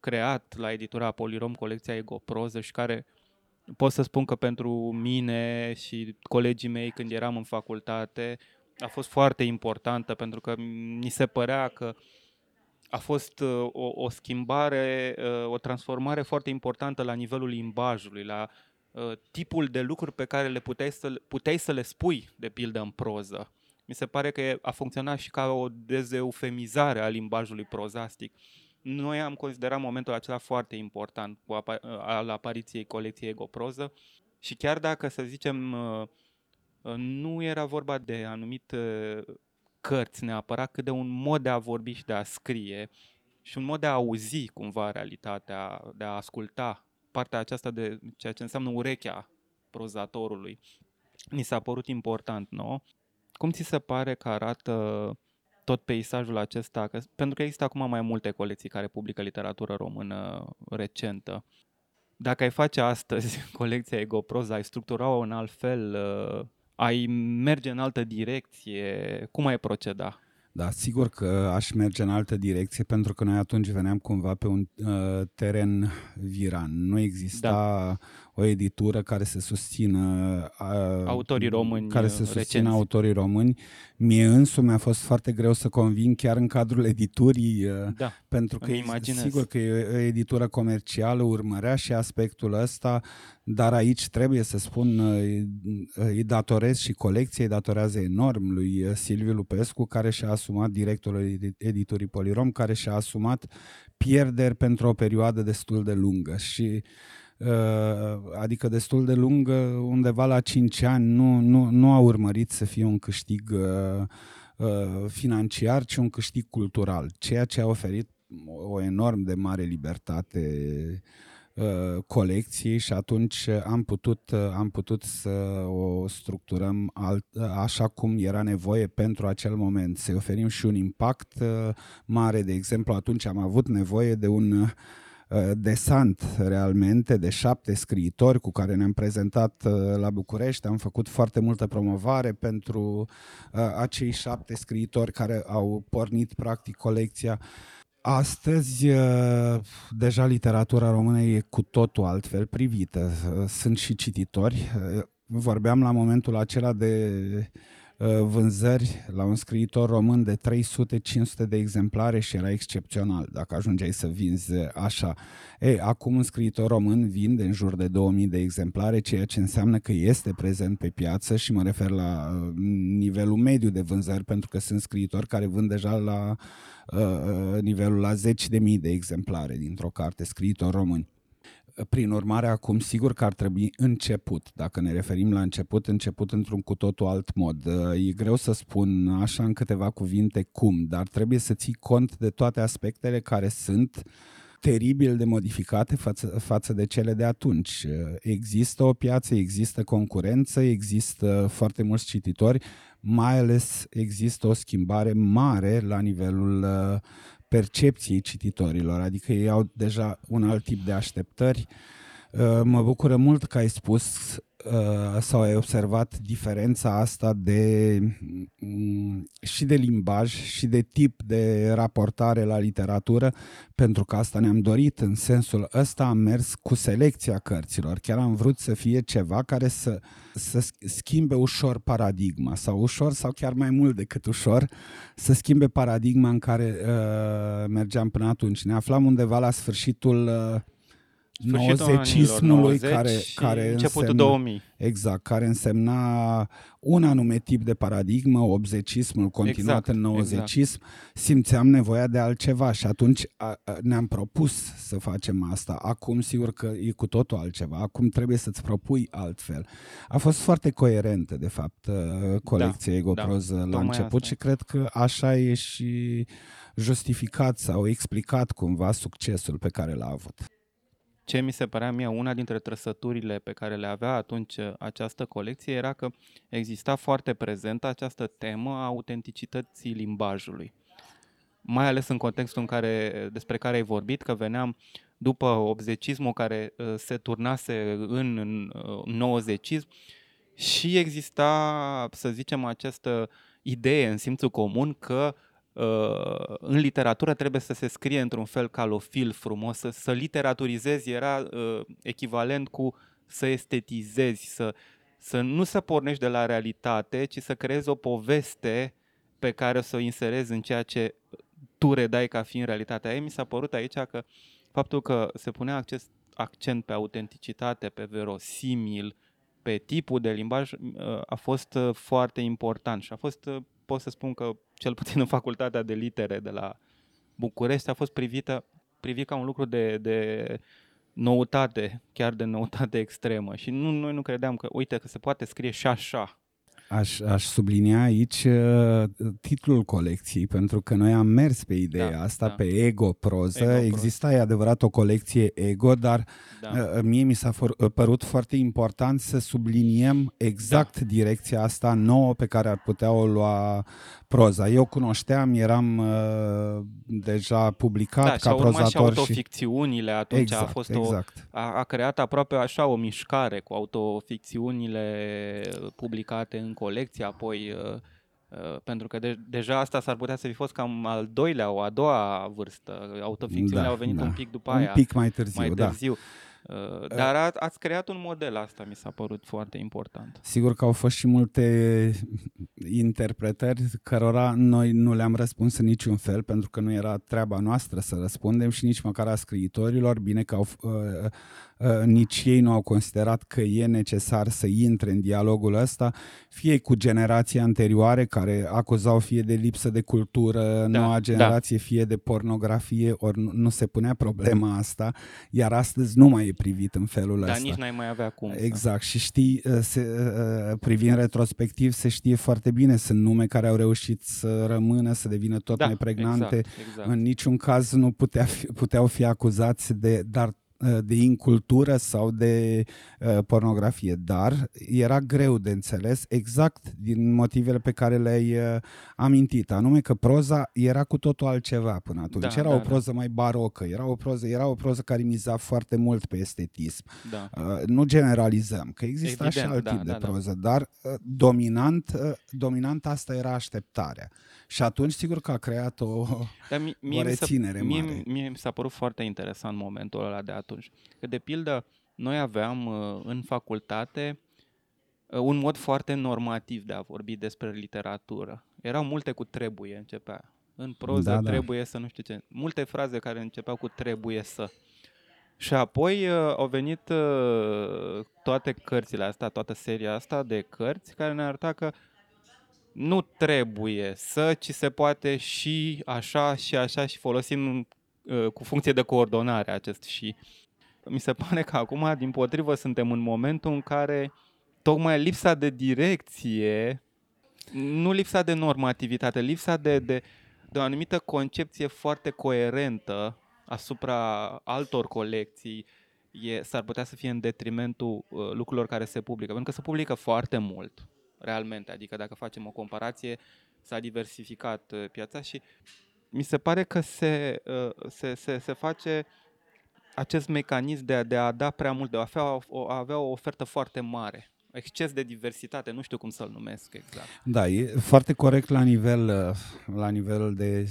creat la editura Polirom colecția Ego Proză și care pot să spun că pentru mine și colegii mei când eram în facultate a fost foarte importantă pentru că mi se părea că a fost o, o schimbare, o transformare foarte importantă la nivelul limbajului, la Uh, tipul de lucruri pe care le puteai să, puteai să le spui, de pildă, în proză. Mi se pare că a funcționat și ca o dezeufemizare a limbajului prozastic. Noi am considerat momentul acela foarte important cu apa- uh, al apariției colecției Egoproză și chiar dacă, să zicem, uh, nu era vorba de anumite cărți neapărat, cât de un mod de a vorbi și de a scrie și un mod de a auzi cumva realitatea, de a asculta partea aceasta de ceea ce înseamnă urechea prozatorului, ni s-a părut important nouă. Cum ți se pare că arată tot peisajul acesta? Că, pentru că există acum mai multe colecții care publică literatură română recentă. Dacă ai face astăzi <laughs> colecția Egoproza, ai structura-o în alt fel, uh, ai merge în altă direcție, cum ai proceda? Da, sigur că aș merge în altă direcție pentru că noi atunci veneam cumva pe un uh, teren viran. Nu exista da. O editură care să susțină uh, autorii români care să susțină recenzi. autorii români. Mie însumi mi-a fost foarte greu să convin chiar în cadrul editurii uh, da, pentru că imaginez. sigur că e o editură comercială, urmărea și aspectul ăsta, dar aici trebuie să spun uh, îi datorez și colecției datorează enorm lui uh, Silviu Lupescu care și-a asumat directorul editurii Polirom, care și-a asumat pierderi pentru o perioadă destul de lungă și uh, adică destul de lungă, undeva la 5 ani, nu, nu, nu a urmărit să fie un câștig uh, uh, financiar, ci un câștig cultural, ceea ce a oferit o enorm de mare libertate Uh, colecții și atunci am putut, uh, am putut să o structurăm alt, uh, așa cum era nevoie pentru acel moment, să-i oferim și un impact mare. De exemplu, atunci am avut nevoie de un desant realmente de șapte scriitori cu care ne-am prezentat la București. Am făcut foarte multă promovare pentru acei șapte scriitori care au pornit practic colecția Astăzi, uh, deja literatura română e cu totul altfel privită. Sunt și cititori. Uh, vorbeam la momentul acela de uh, vânzări la un scriitor român de 300-500 de exemplare și era excepțional dacă ajungeai să vinzi așa. Ei, acum un scriitor român vinde în jur de 2000 de exemplare, ceea ce înseamnă că este prezent pe piață și mă refer la nivelul mediu de vânzări, pentru că sunt scriitori care vând deja la Uh, uh, nivelul la zeci de mii de exemplare dintr-o carte scrită români. Prin urmare, acum sigur că ar trebui început. Dacă ne referim la început, început într-un cu totul alt mod. Uh, e greu să spun așa în câteva cuvinte cum, dar trebuie să ții cont de toate aspectele care sunt teribil de modificate față, față de cele de atunci. Există o piață, există concurență, există foarte mulți cititori, mai ales există o schimbare mare la nivelul uh, percepției cititorilor, adică ei au deja un alt tip de așteptări, Uh, mă bucură mult că ai spus uh, sau ai observat diferența asta de mm, și de limbaj și de tip de raportare la literatură, pentru că asta ne-am dorit în sensul ăsta am mers cu selecția cărților. Chiar am vrut să fie ceva care să, să schimbe ușor paradigma sau ușor sau chiar mai mult decât ușor să schimbe paradigma în care uh, mergeam până atunci. Ne aflam undeva la sfârșitul uh, nouzecismului care, care începutul însemna, 2000. Exact, care însemna un anume tip de paradigmă, obzecismul continuat Exact, în nouzecism, simțeam nevoia de altceva și atunci a, a, ne-am propus să facem asta. Acum sigur că e cu totul altceva, acum trebuie să-ți propui altfel. A fost foarte coerentă, de fapt, uh, colecția Da, Egoproză da, la tocmai început asta. și cred că așa e și justificat sau explicat cumva succesul pe care l-a avut. Ce mi se părea mie una dintre trăsăturile pe care le avea atunci uh, această colecție era că exista foarte prezentă această temă a autenticității limbajului. Mai ales în contextul în care, despre care ai vorbit, că veneam după obzecismul care uh, se turnase în, în uh, nouzecism și exista, să zicem, această idee în simțul comun că uh, în literatură trebuie să se scrie într-un fel calofil, frumos, să, să literaturizezi era uh, echivalent cu să estetizezi, să, să nu să pornești de la realitate, ci să creezi o poveste pe care o să o inserezi în ceea ce tu redai ca fiind realitatea. Ei mi s-a părut aici că faptul că se punea acces, accent pe autenticitate, pe verosimil, pe tipul de limbaj uh, a fost uh, foarte important și a fost, uh, pot să spun că cel puțin în facultatea de litere de la București a fost privită, privit ca un lucru de, de noutate, chiar de noutate extremă și nu, noi nu credeam că, uite, că se poate scrie și așa. Aș, aș sublinia aici uh, titlul colecției, pentru că noi am mers pe ideea Da, asta, da. pe Ego Proză. Ego Proză. Exista, e adevărat, o colecție Ego, dar Da. uh, mie mi s-a for- uh, părut foarte important să subliniem exact Da. direcția asta nouă pe care ar putea o lua proza. Eu cunoșteam, eram uh, deja publicat da, și ca au urmat și prozator și... autoficțiunile atunci, Exact, a fost o, exact. a, a creat aproape așa o mișcare cu autoficțiunile publicate în colecție, apoi uh, uh, pentru că de, deja asta s-ar putea să fi fost cam al doilea, o a doua vârstă. Autoficțiunile Da, au venit da. un pic după Un aia, pic mai târziu, mai da. târziu. Uh, Dar a, ați creat un model, asta mi s-a părut foarte important. Sigur că au fost și multe interpretări cărora noi nu le-am răspuns în niciun fel, pentru că nu era treaba noastră să răspundem și nici măcar a scriitorilor. Bine că au, uh, uh, nici ei nu au considerat că e necesar să intre în dialogul ăsta, fie cu generații anterioare care acuzau fie de lipsă de cultură, Da, noua da. generație, fie de pornografie, ori nu, nu se punea problema asta, iar astăzi nu mai e privit în felul Dar ăsta. nici n-ai mai avea cum. să- Exact, și știi, uh, se, uh, privind retrospectiv, se știe foarte bine, sunt nume care au reușit să rămână, să devină tot da, mai pregnante. Exact, exact. În niciun caz nu putea fi, puteau fi acuzați de, dar, uh, de incultură sau de uh, pornografie, dar era greu de înțeles exact din motivele pe care le-ai uh, amintit, anume că proza era cu totul altceva până atunci. Da, era da, o da. proză mai barocă, era o proză, era o proză care miza foarte mult pe estetism. Da. Uh, nu generalizăm, că exista și Evident, alt da, tip da, de da. proză, dar uh, dominant, uh, dominant asta era așteptarea. Și atunci, sigur că a creat o... Dar mi- mie, o mi s-a- reținere mie, mare. mie mi s-a părut foarte interesant momentul ăla de atunci. Că, de pildă, noi aveam uh, în facultate uh, un mod foarte normativ de a vorbi despre literatură. Erau multe cu trebuie, începea. În proză Da, da. trebuie să nu știu ce. Multe fraze care începeau cu trebuie să. Și apoi uh, au venit uh, toate cărțile astea, toată seria asta de cărți care ne arăta că nu trebuie să, ci se poate și așa și așa și folosim uh, cu funcție de coordonare acest și. Mi se pare că acum, din potrivă, suntem în momentul în care tocmai lipsa de direcție, nu lipsa de normativitate, lipsa de, de, de o anumită concepție foarte coerentă asupra altor colecții, e, s-ar putea să fie în detrimentul uh, lucrurilor care se publică. Pentru că se publică foarte mult, realmente. Adică dacă facem o comparație, s-a diversificat uh, piața și mi se pare că se, uh, se, se, se face acest mecanism de a, de a da prea mult, de a avea, o, a avea o ofertă foarte mare. Exces de diversitate, nu știu cum să-l numesc exact. Da, e foarte corect la nivel, la nivel de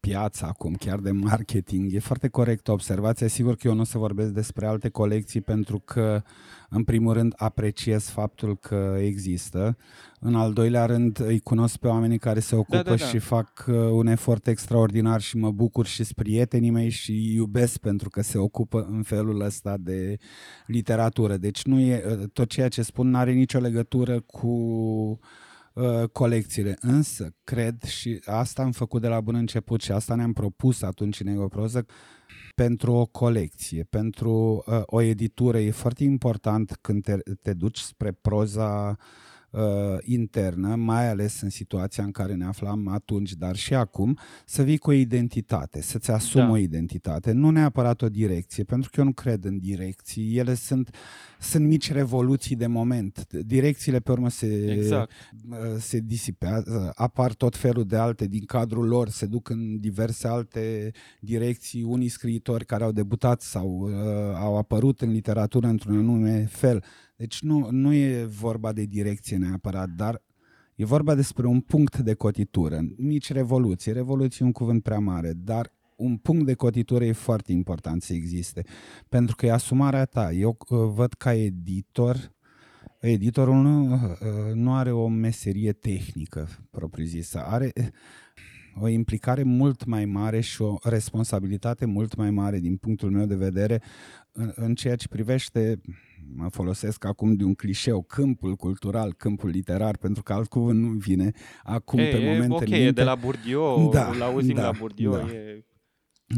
piață acum, chiar de marketing. E foarte corect observația. Sigur că eu nu o să vorbesc despre alte colecții pentru că, în primul rând, apreciez faptul că există. În al doilea rând, îi cunosc pe oamenii care se ocupă da, da, da. și fac uh, un efort extraordinar și mă bucur și sunt prietenii mei și iubesc pentru că se ocupă în felul ăsta de literatură. Deci nu e, uh, tot ceea ce spun nu are nicio legătură cu Uh, colecțiile. Însă, cred și asta am făcut de la bun început și asta ne-am propus atunci în Egoproză, pentru o colecție, pentru uh, o editură, e foarte important când te, te duci spre proza uh, internă, mai ales în situația în care ne aflam atunci, dar și acum, să vii cu o identitate, să-ți asumi da. o identitate, nu neapărat o direcție, pentru că eu nu cred în direcții, ele sunt sunt mici revoluții de moment. Direcțiile pe urmă se, exact. se disipează, apar tot felul de alte din cadrul lor, se duc în diverse alte direcții, unii scriitori care au debutat sau uh, au apărut în literatură într-un anume fel. Deci nu, nu e vorba de direcție neapărat, dar e vorba despre un punct de cotitură. Mici revoluții, revoluții un cuvânt prea mare, dar un punct de cotitură e foarte important să existe, pentru că e asumarea ta. Eu uh, văd ca editor, editorul nu, uh, nu are o meserie tehnică propriu-zisă, are o implicare mult mai mare și o responsabilitate mult mai mare din punctul meu de vedere în, în ceea ce privește mă folosesc acum de un clișeu, câmpul cultural, câmpul literar, pentru că alt cuvânt nu vine acum e, pe moment Ok, minte. e de la Bourdieu, da, îl auzim da, la Bourdieu, da. e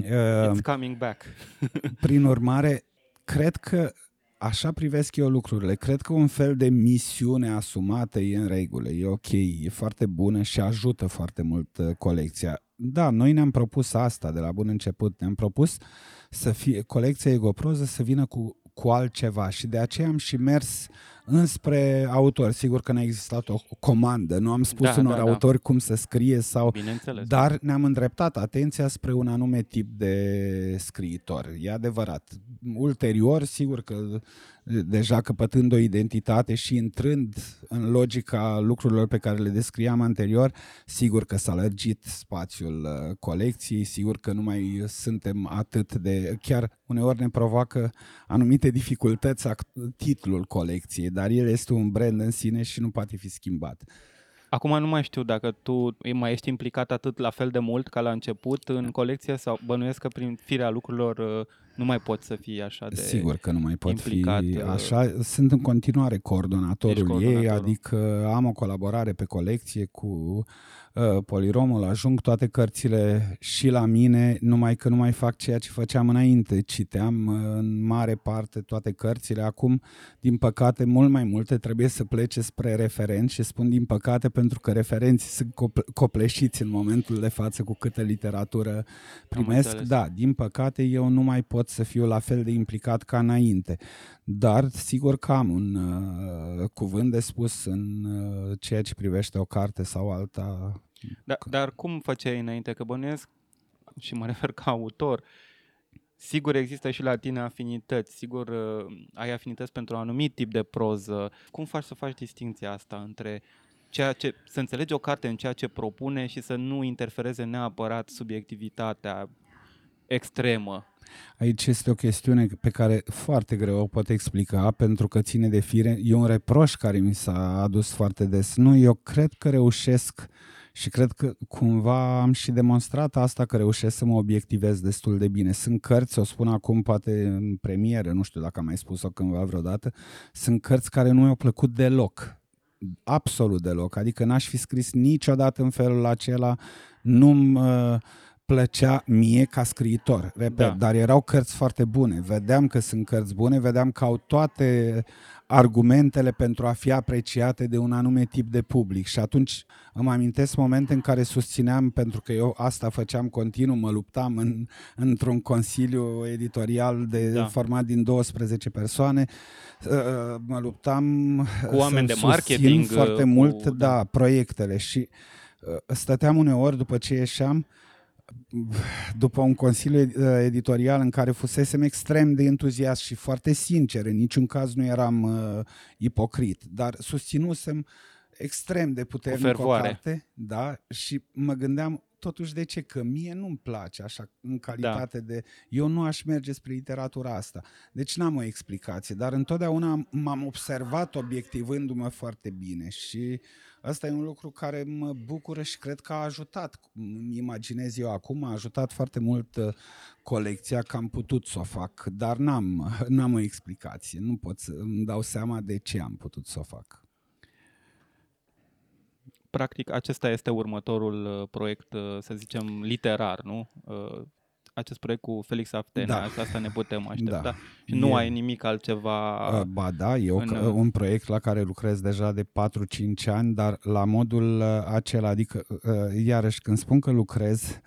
It's uh, coming back. <laughs> prin urmare, cred că așa privesc eu lucrurile. Cred că un fel de misiune asumată e în regulă, e ok, e foarte bună și ajută foarte mult uh, colecția. Da, noi ne-am propus asta de la bun început. Ne-am propus să fie colecția Egoproză să vină cu, cu altceva și de aceea am și mers uh, înspre autor. Sigur că n-a existat o comandă, nu am spus da, unor da, da. autori da. cum să scrie sau... Dar ne-am îndreptat atenția spre un anume tip de scriitor. E adevărat. Ulterior, sigur că deja căpătând o identitate și intrând în logica lucrurilor pe care le descriam anterior, sigur că s-a lărgit spațiul uh, colecției, sigur că nu mai suntem atât de... Chiar uneori ne provoacă anumite dificultăți titlul colecției, dar el este un brand în sine și nu poate fi schimbat. Acum nu mai știu dacă tu mai ești implicat atât la fel de mult ca la început în colecție sau bănuiesc că prin firea lucrurilor uh, nu mai poți să fii așa de Sigur că nu mai pot implicat. fi uh, așa. Sunt în continuare coordonatorul, coordonatorul ei, adică am o colaborare pe colecție cu uh, Poliromul, ajung toate cărțile și la mine, numai că nu mai fac ceea ce făceam înainte. Citeam uh, în mare parte toate cărțile. Acum, din păcate, mult mai multe trebuie să plece spre referenți și spun din păcate pentru că referenții sunt copleșiți în momentul de față cu câtă literatură primesc. Da, din păcate eu nu mai pot să fiu la fel de implicat ca înainte. Dar sigur că am un uh, cuvânt de spus în uh, ceea ce privește o carte sau alta. Da, dar cum făceai înainte? Că bănuiesc, și mă refer ca autor, Sigur există și la tine afinități, sigur uh, ai afinități pentru un anumit tip de proză. Cum faci să faci distinția asta între ceea ce, să înțelegi o carte în ceea ce propune și să nu interfereze neapărat subiectivitatea extremă Aici este o chestiune pe care foarte greu o pot explica pentru că ține de fire. E un reproș care mi s-a adus foarte des. Nu, eu cred că reușesc și cred că cumva am și demonstrat asta că reușesc să mă obiectivez destul de bine. Sunt cărți, o spun acum poate în premieră, nu știu dacă am mai spus-o cândva vreodată, sunt cărți care nu mi-au plăcut deloc. Absolut deloc. Adică n-aș fi scris niciodată în felul acela, nu-mi... Uh, plăcea mie ca scriitor, repet, da. dar erau cărți foarte bune. Vedeam că sunt cărți bune, vedeam că au toate argumentele pentru a fi apreciate de un anume tip de public și atunci îmi amintesc momente în care susțineam, pentru că eu asta făceam continuu, mă luptam în, într-un consiliu editorial de da. format din 12 persoane, uh, mă luptam cu oameni de marketing foarte cu... mult, da, da, proiectele și uh, stăteam uneori după ce ieșeam după un consiliu uh, editorial în care fusesem extrem de entuziast și foarte sincer, în niciun caz nu eram uh, ipocrit, dar susținusem extrem de puternic o carte, da, și mă gândeam totuși de ce? Că mie nu-mi place așa în calitate da. de... Eu nu aș merge spre literatura asta. Deci n-am o explicație, dar întotdeauna m-am observat obiectivându-mă foarte bine și Asta e un lucru care mă bucură și cred că a ajutat, îmi imaginez eu acum, a ajutat foarte mult uh, colecția că am putut să o fac, dar n-am, <laughs> n-am o explicație, nu pot să îmi dau seama de ce am putut să o fac. Practic, acesta este următorul uh, proiect, uh, să zicem, literar, nu? Acest proiect cu Felix Aftene, da. asta ne putem aștepta. Da. Și nu e... ai nimic altceva uh, Ba da, e în... un proiect la care lucrez deja de 4-5 ani, dar la modul uh, acela, adică uh, iarăși când spun că lucrez,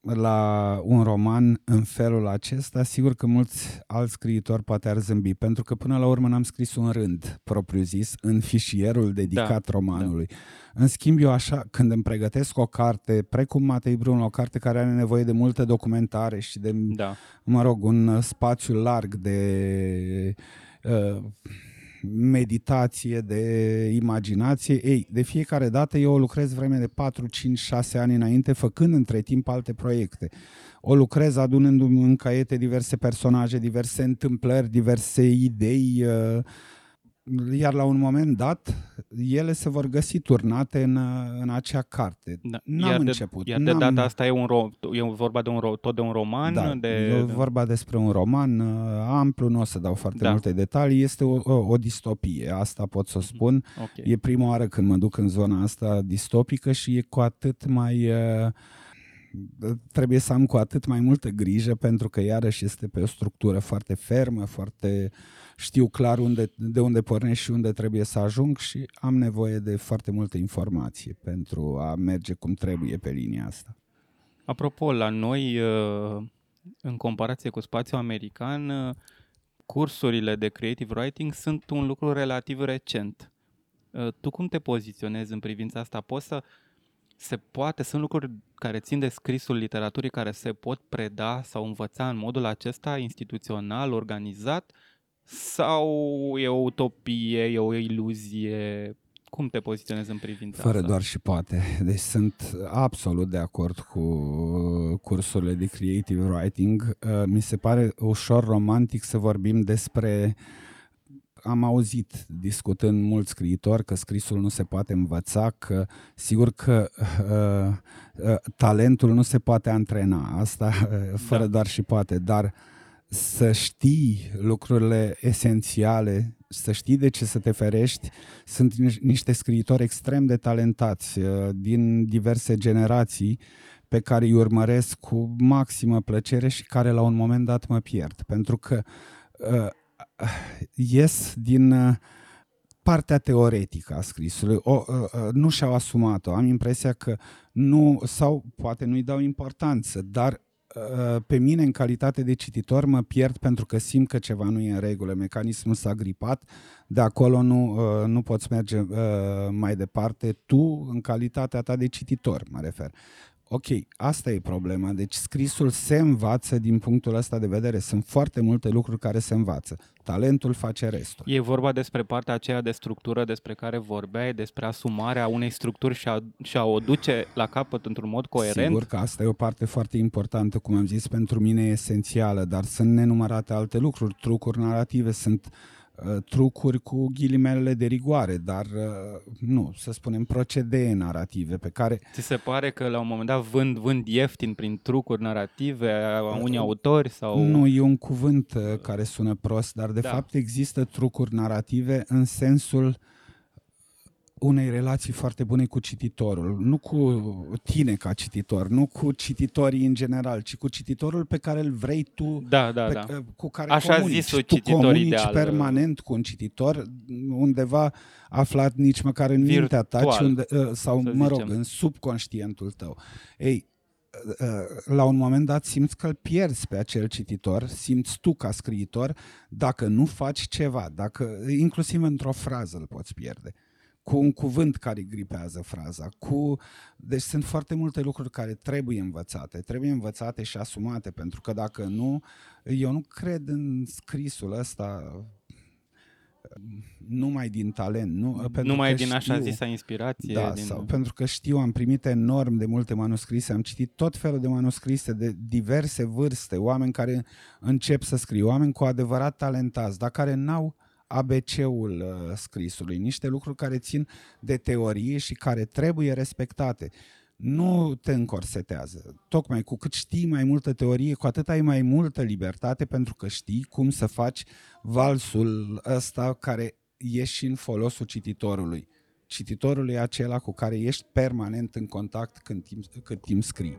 la un roman în felul acesta, sigur că mulți alți scriitori poate ar zâmbi, pentru că până la urmă n-am scris un rând propriu-zis în fișierul dedicat da, romanului. Da. În schimb, eu așa, când îmi pregătesc o carte, precum Matei Brun, o carte care are nevoie de multă documentare și de, da. mă rog, un spațiu larg de... Uh, meditație, de imaginație. Ei, de fiecare dată eu o lucrez vreme de 4, 5, 6 ani înainte, făcând între timp alte proiecte. O lucrez adunându-mi în caiete diverse personaje, diverse întâmplări, diverse idei, uh, iar la un moment dat ele se vor găsi turnate în, în acea carte. Da. N-am iar început. De, iar de data asta e, un ro- e vorba de un ro- tot de un roman? Da, de... e vorba despre un roman uh, amplu, nu o să dau foarte da. multe detalii, este o, o, o distopie, asta pot să spun. Okay. E prima oară când mă duc în zona asta distopică și e cu atât mai... Uh, trebuie să am cu atât mai multă grijă pentru că iarăși este pe o structură foarte fermă, foarte știu clar unde, de unde pornesc și unde trebuie să ajung și am nevoie de foarte multă informație pentru a merge cum trebuie pe linia asta. Apropo, la noi, uh, în comparație cu spațiul american, uh, cursurile de creative writing sunt un lucru relativ recent. Uh, tu cum te poziționezi în privința asta? Poți să se poate, sunt lucruri care țin de scrisul literaturii care se pot preda sau învăța în modul acesta instituțional, organizat sau e o utopie, e o iluzie? Cum te poziționezi în privința Fără asta? doar și poate. Deci sunt absolut de acord cu cursurile de creative writing. Uh, mi se pare ușor romantic să vorbim despre am auzit discutând mulți scriitori că scrisul nu se poate învăța, că sigur că uh, uh, talentul nu se poate antrena, asta uh, fără da. doar și poate, dar uh, să știi lucrurile esențiale, să știi de ce să te ferești. Sunt niște scriitori extrem de talentați uh, din diverse generații pe care îi urmăresc cu maximă plăcere și care la un moment dat mă pierd. Pentru că uh, ies din uh, partea teoretică a scrisului, o, uh, uh, nu și-au asumat-o. Am impresia că nu, sau poate nu-i dau importanță, dar Uh, pe mine, în calitate de cititor, mă pierd pentru că simt că ceva nu e în regulă. Mecanismul s-a gripat, de acolo nu, uh, nu poți merge uh, mai departe. Tu, în calitatea ta de cititor, mă refer. Ok, asta e problema. Deci scrisul se învață din punctul ăsta de vedere. Sunt foarte multe lucruri care se învață. Talentul face restul. E vorba despre partea aceea de structură despre care vorbeai, despre asumarea unei structuri și a, și a o duce la capăt într-un mod coerent. Sigur că asta e o parte foarte importantă, cum am zis, pentru mine e esențială, dar sunt nenumărate alte lucruri, trucuri narrative, sunt uh, Uh, trucuri cu ghilimelele de rigoare, dar uh, nu, să spunem procedee narrative pe care... Ți se pare că la un moment dat vând, vând ieftin prin trucuri narrative a unii autori? sau? Nu, e un cuvânt uh, care sună prost, dar de da. fapt există trucuri narrative în sensul uh, unei relații foarte bune cu cititorul, nu cu tine ca cititor, nu cu cititorii în general, ci cu cititorul pe care îl vrei tu, da, da, pe, da. cu care Așa comunici. zis tu comunici ideal. permanent cu un cititor, undeva aflat nici măcar în Virtual, mintea ta, ci unde, ă, sau, mă rog, zicem. în subconștientul tău. Ei, ă, ă, la un moment dat simți că îl pierzi pe acel cititor, simți tu ca scriitor, dacă nu faci ceva, dacă inclusiv într-o frază îl poți pierde cu un cuvânt care gripează fraza, cu... Deci sunt foarte multe lucruri care trebuie învățate, trebuie învățate și asumate, pentru că dacă nu, eu nu cred în scrisul ăsta numai din talent. Nu, pentru Numai că din așa știu- zisa inspirație. da, din... sau pentru că știu, am primit enorm de multe manuscrise, am citit tot felul de manuscrise de diverse vârste, oameni care încep să scrie, oameni cu adevărat talentați, dar care n-au ABC-ul uh, scrisului, niște lucruri care țin de teorie și care trebuie respectate. Nu te încorsetează. Tocmai cu cât știi mai multă teorie, cu atât ai mai multă libertate pentru că știi cum să faci valsul ăsta care e și în folosul cititorului. Cititorul e acela cu care ești permanent în contact când timp, cât timp scrii.